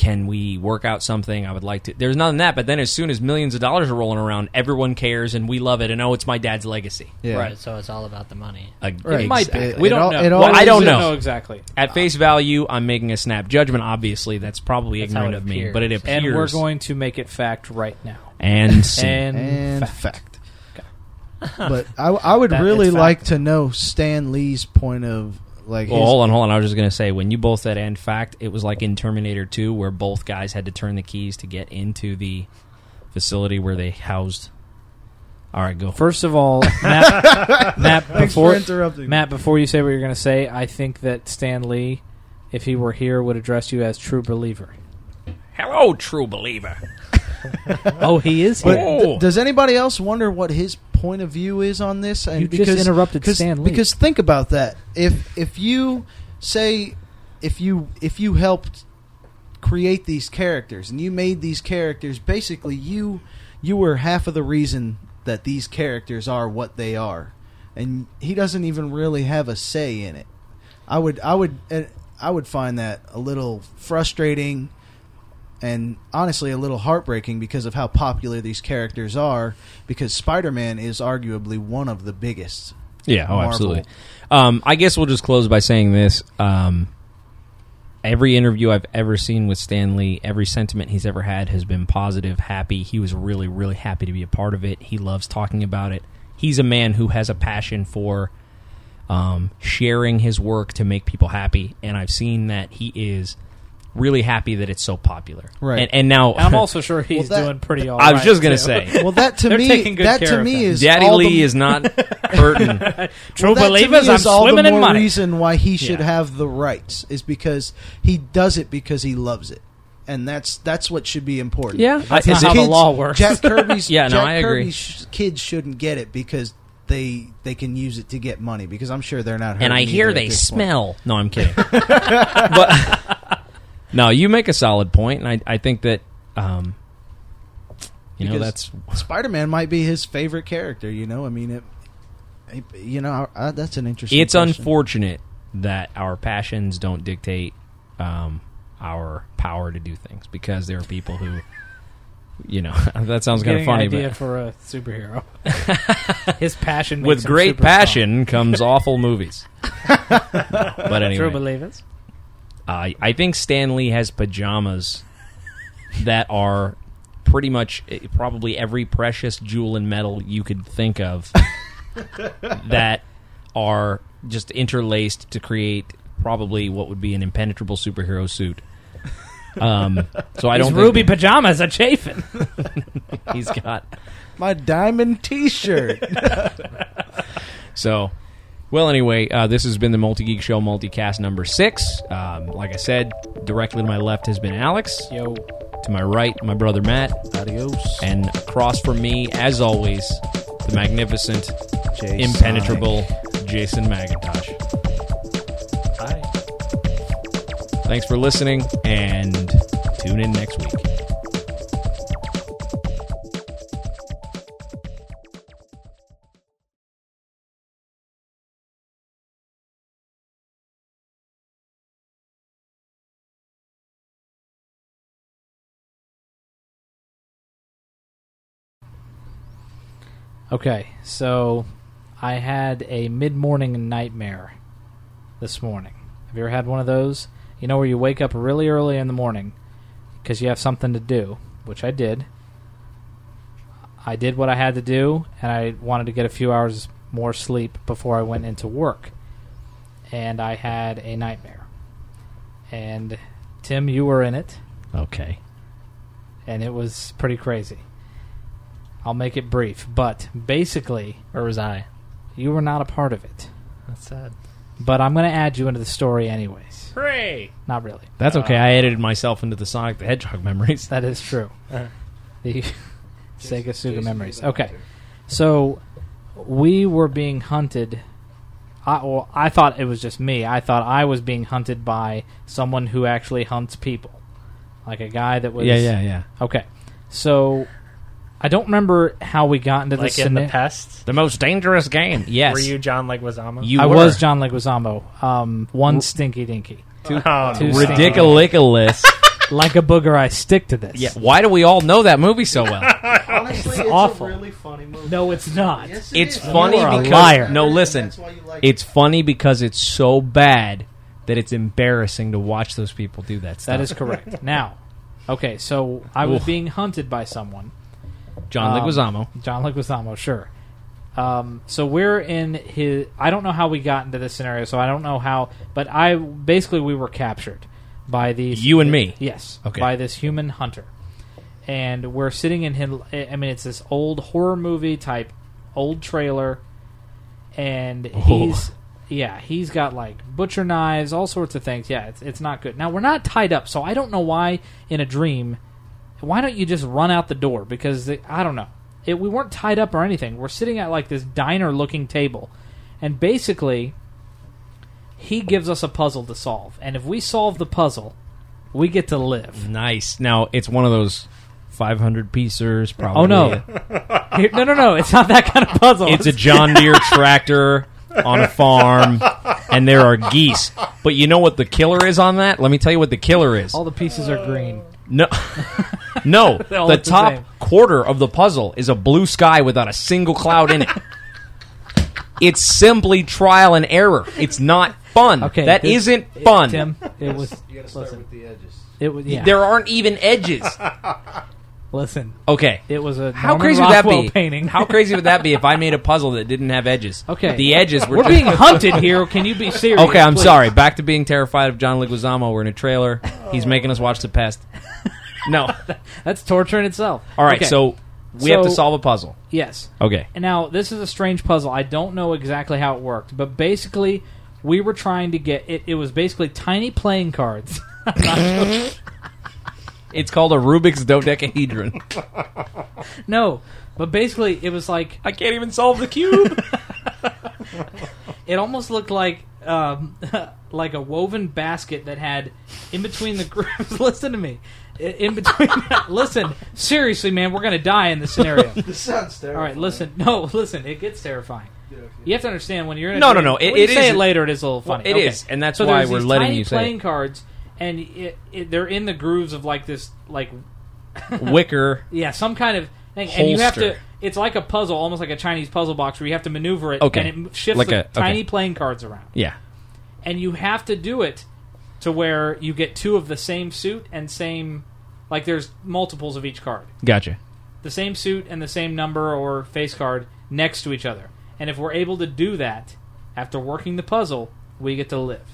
Can we work out something? I would like to. There's none of that. But then, as soon as millions of dollars are rolling around, everyone cares and we love it. And oh, it's my dad's legacy. Yeah. Right, so it's all about the money. Uh, Right. It might be. It- we it don't al- know. it Well, I don't We know. exactly. At face value, I'm making a snap judgment. Obviously, that's probably That's how ignorant it of me, appears. but it appears. And we're going to make it fact right now. and see. And, and fact. fact. but I, I would That- really like to know Stan Lee's point of like. Well, his- hold on, hold on. I was just gonna say when you both said "and fact," it was like in Terminator Two, where both guys had to turn the keys to get into the facility where they housed. All right, go. First of all, Matt, Matt Thanks before for interrupting. Matt, before you say what you're going to say, I think that Stan Lee, if he were here, would address you as true believer. Hello, true believer. oh, he is But here. Oh. th- does anybody else wonder what his point of view is on this? And You just interrupted because, Stan Lee. Because think about that. If if you say if you if you helped create these characters and you made these characters, basically you you were half of the reason that these characters are what they are, and he doesn't even really have a say in it. I would I would uh, I would find that a little frustrating and honestly a little heartbreaking because of how popular these characters are because Spider-Man is arguably one of the biggest. Yeah, oh, Marvel. absolutely. Um, I guess we'll just close by saying this. Um, every interview I've ever seen with Stan Lee, every sentiment he's ever had has been positive, happy. He was really, really happy to be a part of it. He loves talking about it. He's a man who has a passion for um, sharing his work to make people happy, and I've seen that he is really happy that it's so popular. Right. And, and now I'm also sure he's Well, that- doing pretty all I was right, just gonna say, Well, that to They're me that to me him. is Daddy all Lee the, is not hurting. True well, that to believers, I'm is all swimming the in more money. reason why he should Yeah. have the rights is because he does it because he loves it, and that's that's what should be important. Yeah, That's I- not is how it- the law works. Jack Kirby's Yeah, no, Jack I agree. Kirby's kids shouldn't get it because they they can use it to get money because I'm sure they're not. and I hear they this point. smell. No, I'm kidding. but no, you make a solid point, and I, I think that um, you know that's Spider-Man might be his favorite character. You know, I mean, it. it- You know, uh, that's an interesting. it's question. unfortunate that our passions don't dictate um, our power to do things because there are people who, you know, that sounds kind of funny, idea but for a superhero. His passion makes with him great super strong. passion comes awful movies. but anyway, True believers. Uh, I think Stan Lee has pajamas that are pretty much eh, probably every precious jewel and metal you could think of that are just interlaced to create probably what would be an impenetrable superhero suit. Um, so I These don't ruby think pajamas are chafing. he's got my diamond T-shirt. So, well, anyway, uh, this has been the Multi Geek Show multicast number six. Um, like I said, directly to my left has been Alex. Yo, To my right, my brother Matt. Adios. And across from me, as always, the magnificent, impenetrable Jason McIntosh. Bye. Thanks for listening, and tune in next week. Okay, so I had a mid morning nightmare this morning. Have you ever had one of those? You know, where you wake up really early in the morning because you have something to do, which I did. I did what I had to do, and I wanted to get a few hours more sleep before I went into work. And I had a nightmare. And Tim, you were in it, Okay. and it was pretty crazy. I'll make it brief, but basically, Or was I? you were not a part of it. That's sad. But I'm going to add you into the story anyways. Hooray! Not really. That's okay. I edited myself into the Sonic the Hedgehog memories. That is true. Uh. The Sega Suga memories. Okay. So we were being hunted. I, well, I thought it was just me. I thought I was being hunted by someone who actually hunts people. Like a guy that was. Yeah, yeah, yeah. Okay. So I don't remember how we got into Like this. in the scena- pest. The most dangerous game. Yes. Were you John Leguizamo? You I were. was John Leguizamo. Um, one stinky dinky. Oh, Two no. stinky- ridiculous. Like a booger, I stick to this. yeah. Why do we all know that movie so well? Honestly, It's awful. a really funny movie. No, it's not. Yes, it It's is. funny You are a because liar. no, listen. That's why you like It's funny because it's so bad that it's embarrassing to watch those people do that stuff. That is correct. now, okay, so I was Oof. being hunted by someone. John Um, Leguizamo. John Leguizamo, sure. Um, so we're in his. I don't know how we got into this scenario, so I don't know how. But I basically we were captured by these. You and me. Yes. Okay. By this human hunter, and we're sitting in him. I mean, it's this old horror movie type, old trailer, and he's. Yeah, he's got like butcher knives, all sorts of things. Yeah, it's, it's not good. Now we're not tied up, so I don't know why in a dream. Why don't you just run out the door? Because it, I don't know. It, we weren't tied up or anything. We're sitting at like this diner-looking table, and basically, he gives us a puzzle to solve. And if we solve the puzzle, we get to live. Nice. Now it's one of those 500 piecers. Oh, probably. Oh no, no, no, no! It's not that kind of puzzle. It's a John Deere tractor on a farm, and there are geese. But you know what the killer is on that? Let me tell you what the killer is. all the pieces are green. No, no. All the look the top same. quarter of the puzzle is a blue sky without a single cloud in it. it's simply trial and error. It's not fun. Okay, that this- not fun. Tim, it was. You gotta start Listen, with the edges. it was. Yeah. There aren't even edges. Listen, Okay. it was a How Norman crazy would that Rockwell be? painting. How crazy would that be if I made a puzzle that didn't have edges? Okay. The edges were We're just being hunted here. Can you be serious? Okay, I'm please? sorry. Back to being terrified of John Leguizamo. We're in a trailer. He's making us watch The Pest. No. That's torture in itself. All right, Okay. so we have to So- solve a puzzle. yes. Okay. And now this is a strange puzzle. I don't know exactly how it worked, but basically, we were trying to get it. It was basically tiny playing cards. I'm not sure- It's called a Rubik's dodecahedron. no, but basically, it was like I can't even solve the cube. it almost looked like um, like a woven basket that had in between the grooves. listen to me. In between, listen. Seriously, man, we're gonna die in this scenario. This sounds terrible. All right, listen. No, listen. It gets terrifying. You have to understand when you're in a No, no, dream- no, it- when you it say is- it later, it is a little Well, funny. it okay. is, and that's so why there's we're these letting tiny you say it. playing cards, and it, it, they're in the grooves of like this, like Wicker. yeah, some kind of thing, and you have to. Holster. It's like a puzzle, almost like a Chinese puzzle box, where you have to maneuver it, Okay. and it shifts Like the a- okay. tiny playing cards around, Yeah. and you have to do it to where you get two of the same suit and same, like there's multiples of each card. Gotcha. the same suit and the same number or face card next to each other. And if we're able to do that after working the puzzle, we get to live.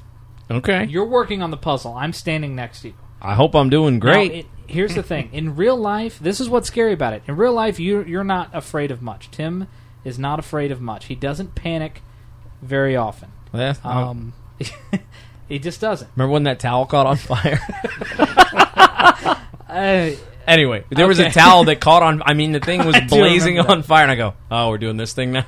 Okay. You're working on the puzzle. I'm standing next to you. I hope I'm doing great. Now, it, here's the thing: in real life, this is what's scary about it. In real life, you you're not afraid of much. Tim is not afraid of much. He doesn't panic very often. Yeah, um, Um, he just doesn't. remember when that towel caught on fire? Uh, anyway, there was a Okay. towel that caught on. I mean, the thing was I do blazing remember on fire, and I go, "Oh, we're doing this thing now."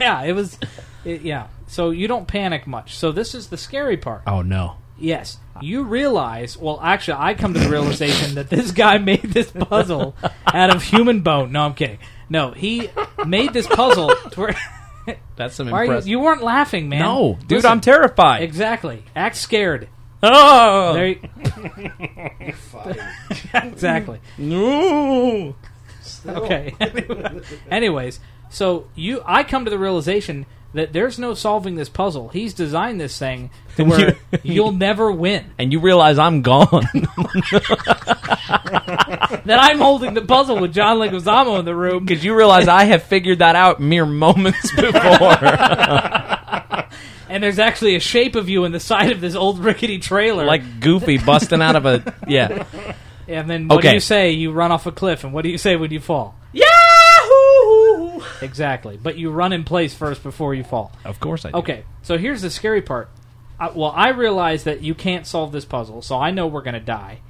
yeah, it was. It, yeah. So you don't panic much. So this is the scary part. oh no. Yes. You realize, well, actually, I come to the realization that this guy made this puzzle out of human bone. No, I'm kidding. No, he made this puzzle to where. That's some Why are you, impressive. you weren't laughing, man. no, dude, Listen, I'm terrified. Exactly. Act scared. oh, There you- exactly. no. Okay. Anyways, So you, I come to the realization that there's no solving this puzzle. He's designed this thing to where you'll never win. And you realize I'm gone. That I'm holding the puzzle with John Leguizamo in the room. Because you realize I have figured that out mere moments before. and there's actually a shape of you in the side of this old rickety trailer. like Goofy busting out of a. Yeah. and then what do you say? You run off a cliff, and what do you say when you fall? Yahoo! Exactly. But you run in place first before you fall. Of course I do. Okay, so here's the scary part. I, well, I realize that you can't solve this puzzle, so I know we're going to die.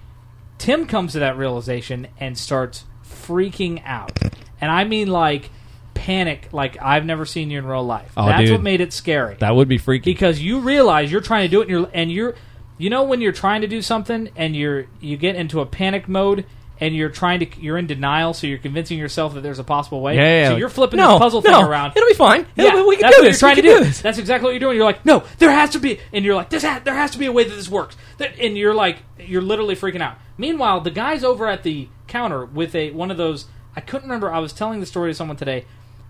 Tim comes to that realization and starts freaking out. And I mean, like, panic, like I've never seen you in real life. Oh, That's dude. what made it scary. That would be freaky. because you realize you're trying to do it and you're, and you're you know when you're trying to do something and you're you get into a panic mode and you're trying to you're in denial so you're convincing yourself that there's a possible way Yeah, yeah, so yeah. you're flipping no, this puzzle no, thing around It'll be fine. yeah, It'll- we can that's do what this. You're trying we to do do this. That's exactly what you're doing. You're like, no, there has to be, and you're like, this ha- there has to be a way that this works. That, and you're like, you're literally freaking out. Meanwhile, the guy's over at the counter with a one of those. I couldn't remember. I was telling the story to someone today.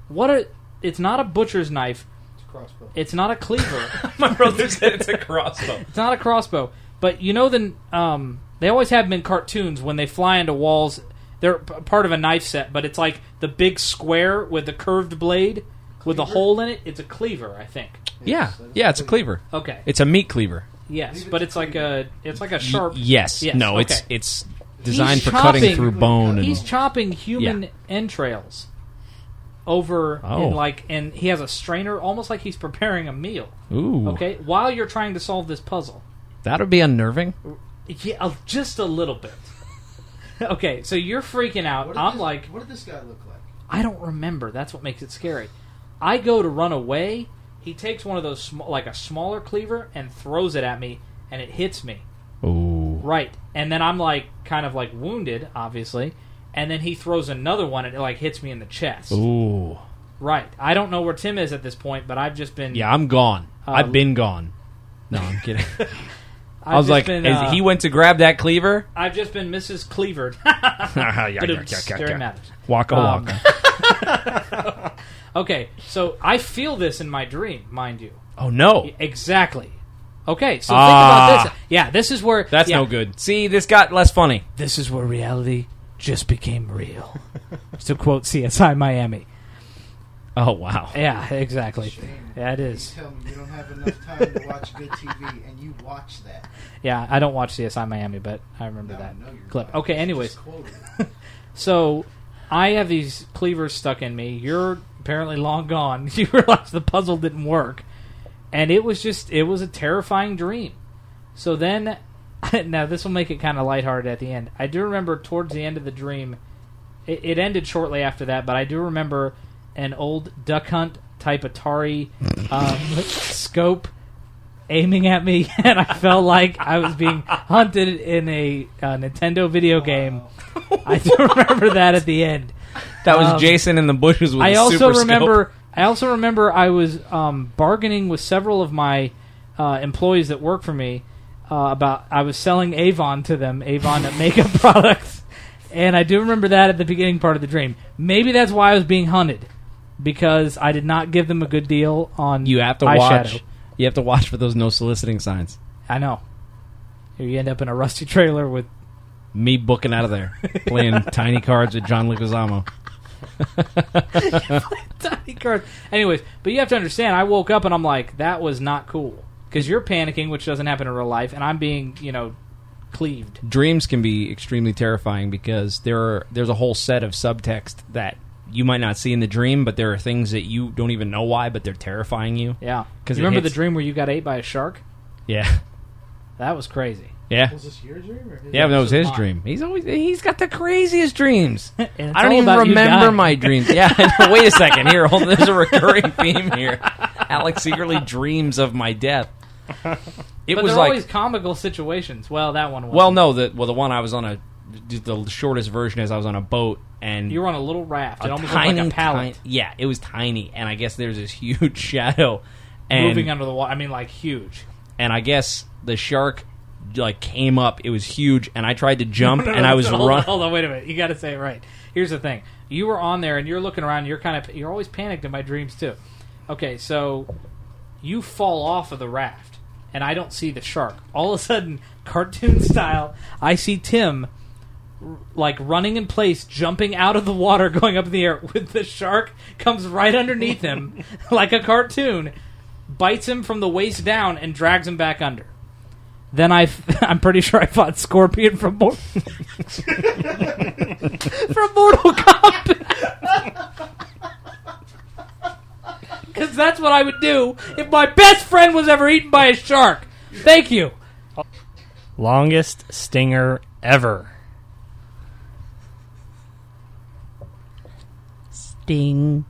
What a! It's not a butcher's knife. It's a crossbow. It's not a cleaver. My brother said it's a crossbow. It's not a crossbow, but you know the um, they always have them in cartoons when they fly into walls. They're p- part of a knife set, but it's like the big square with the curved blade with a hole in it. It's a cleaver, I think. Yeah, yeah, it's a cleaver. Okay. It's a meat cleaver. Yes, but it's like a it's like a sharp. Yes. Yes, No, it's okay. it's designed He's for cutting chopping- through bone and He's chopping human Yeah. entrails over Oh. in like and he has a strainer almost like he's preparing a meal. ooh. Okay, while you're trying to solve this puzzle. That would be unnerving. Yeah, uh, just a little bit. okay, so you're freaking out. I'm like, what did this guy look like? I don't remember. That's what makes it scary. I go to run away. He takes one of those sm- like a smaller cleaver and throws it at me, and it hits me. Ooh. Right, and then I'm like kind of like wounded, obviously, and then he throws another one and it like hits me in the chest. Ooh. Right, I don't know where Tim is at this point, but I've just been. Yeah, I'm gone. Uh, I've been gone. No, I'm kidding. I've I was like, been, uh, he went to grab that cleaver. I've just been Mrs. Cleavered. Jerry Mathers. waka. Um, Okay, so I feel this in my dream, mind you. Oh no, Exactly. Okay, so Ah. think about this. Yeah, this is where that's yeah, no good. See, this got less funny. This is where reality just became real. to quote CSI Miami. Oh wow. Yeah, exactly. Yeah, it You tell me you don't have enough time to watch good TV, and you watch that. Yeah, I don't watch CSI Miami, but I remember No, that no, you're clip. lying. Okay, anyways, just quoted it. so I have these cleavers stuck in me. You're apparently long gone. You realize the puzzle didn't work, and it was just it was a terrifying dream. So then, now this will make it kind of lighthearted at the end. I do remember towards the end of the dream, it, it ended shortly after that, but I do remember an old Duck Hunt type Atari um, scope aiming at me, and I felt like I was being hunted in a uh, Nintendo video game. I do remember that at the end. That was Um, Jason in the bushes with I a also super remember. scope. I also remember I was um, bargaining with several of my uh, employees that work for me uh, about. I was selling Avon to them, Avon makeup products, and I do remember that at the beginning part of the dream. Maybe that's why I was being hunted because I did not give them a good deal on. You have to eyeshadow. watch. You have to watch for those no soliciting signs. I know. You end up in a rusty trailer with Me booking out of there, playing tiny cards with John Leguizamo. tiny cards. Anyways, but you have to understand, I woke up and I'm like, that was not cool. Because you're panicking, which doesn't happen in real life, and I'm being, you know, cleaved. Dreams can be extremely terrifying because there are there's a whole set of subtext that you might not see in the dream, but there are things that you don't even know why, but they're terrifying you. Yeah. 'Cause you remember hits- the dream where you got ate by a shark? Yeah, That was crazy. yeah, Was this your dream? Or yeah. That was his mine. dream. He's always he's got the craziest dreams. I don't even remember my dreams. Yeah, wait a second. Here, hold. There's a recurring theme here. Alex secretly dreams of my death. It But was like always comical situations. Well, that one was. Well, no, the well the one I was on a the shortest version is I was on a boat and You were on a little raft. It almost tiny, looked like a pallet tiny- yeah, it was tiny, and I guess there's this huge shadow, and moving under the water. I mean, like, huge. and I guess the shark like came up. It was huge, and I tried to jump, No, no, and I was hold, run. On, hold on, wait a minute. You got to say it right. Here's the thing: you were on there, and you're looking around. You're kind of you're always panicked in my dreams too. Okay, so you fall off of the raft, and I don't see the shark. All of a sudden, cartoon style, I see Tim like running in place, jumping out of the water, going up in the air with the shark comes right underneath him like a cartoon, bites him from the waist down, and drags him back under. Then I, I'm pretty sure I fought Scorpion from Mor- from Mortal Kombat. Because that's what I would do if my best friend was ever eaten by a shark. Thank you. Longest stinger ever. Sting.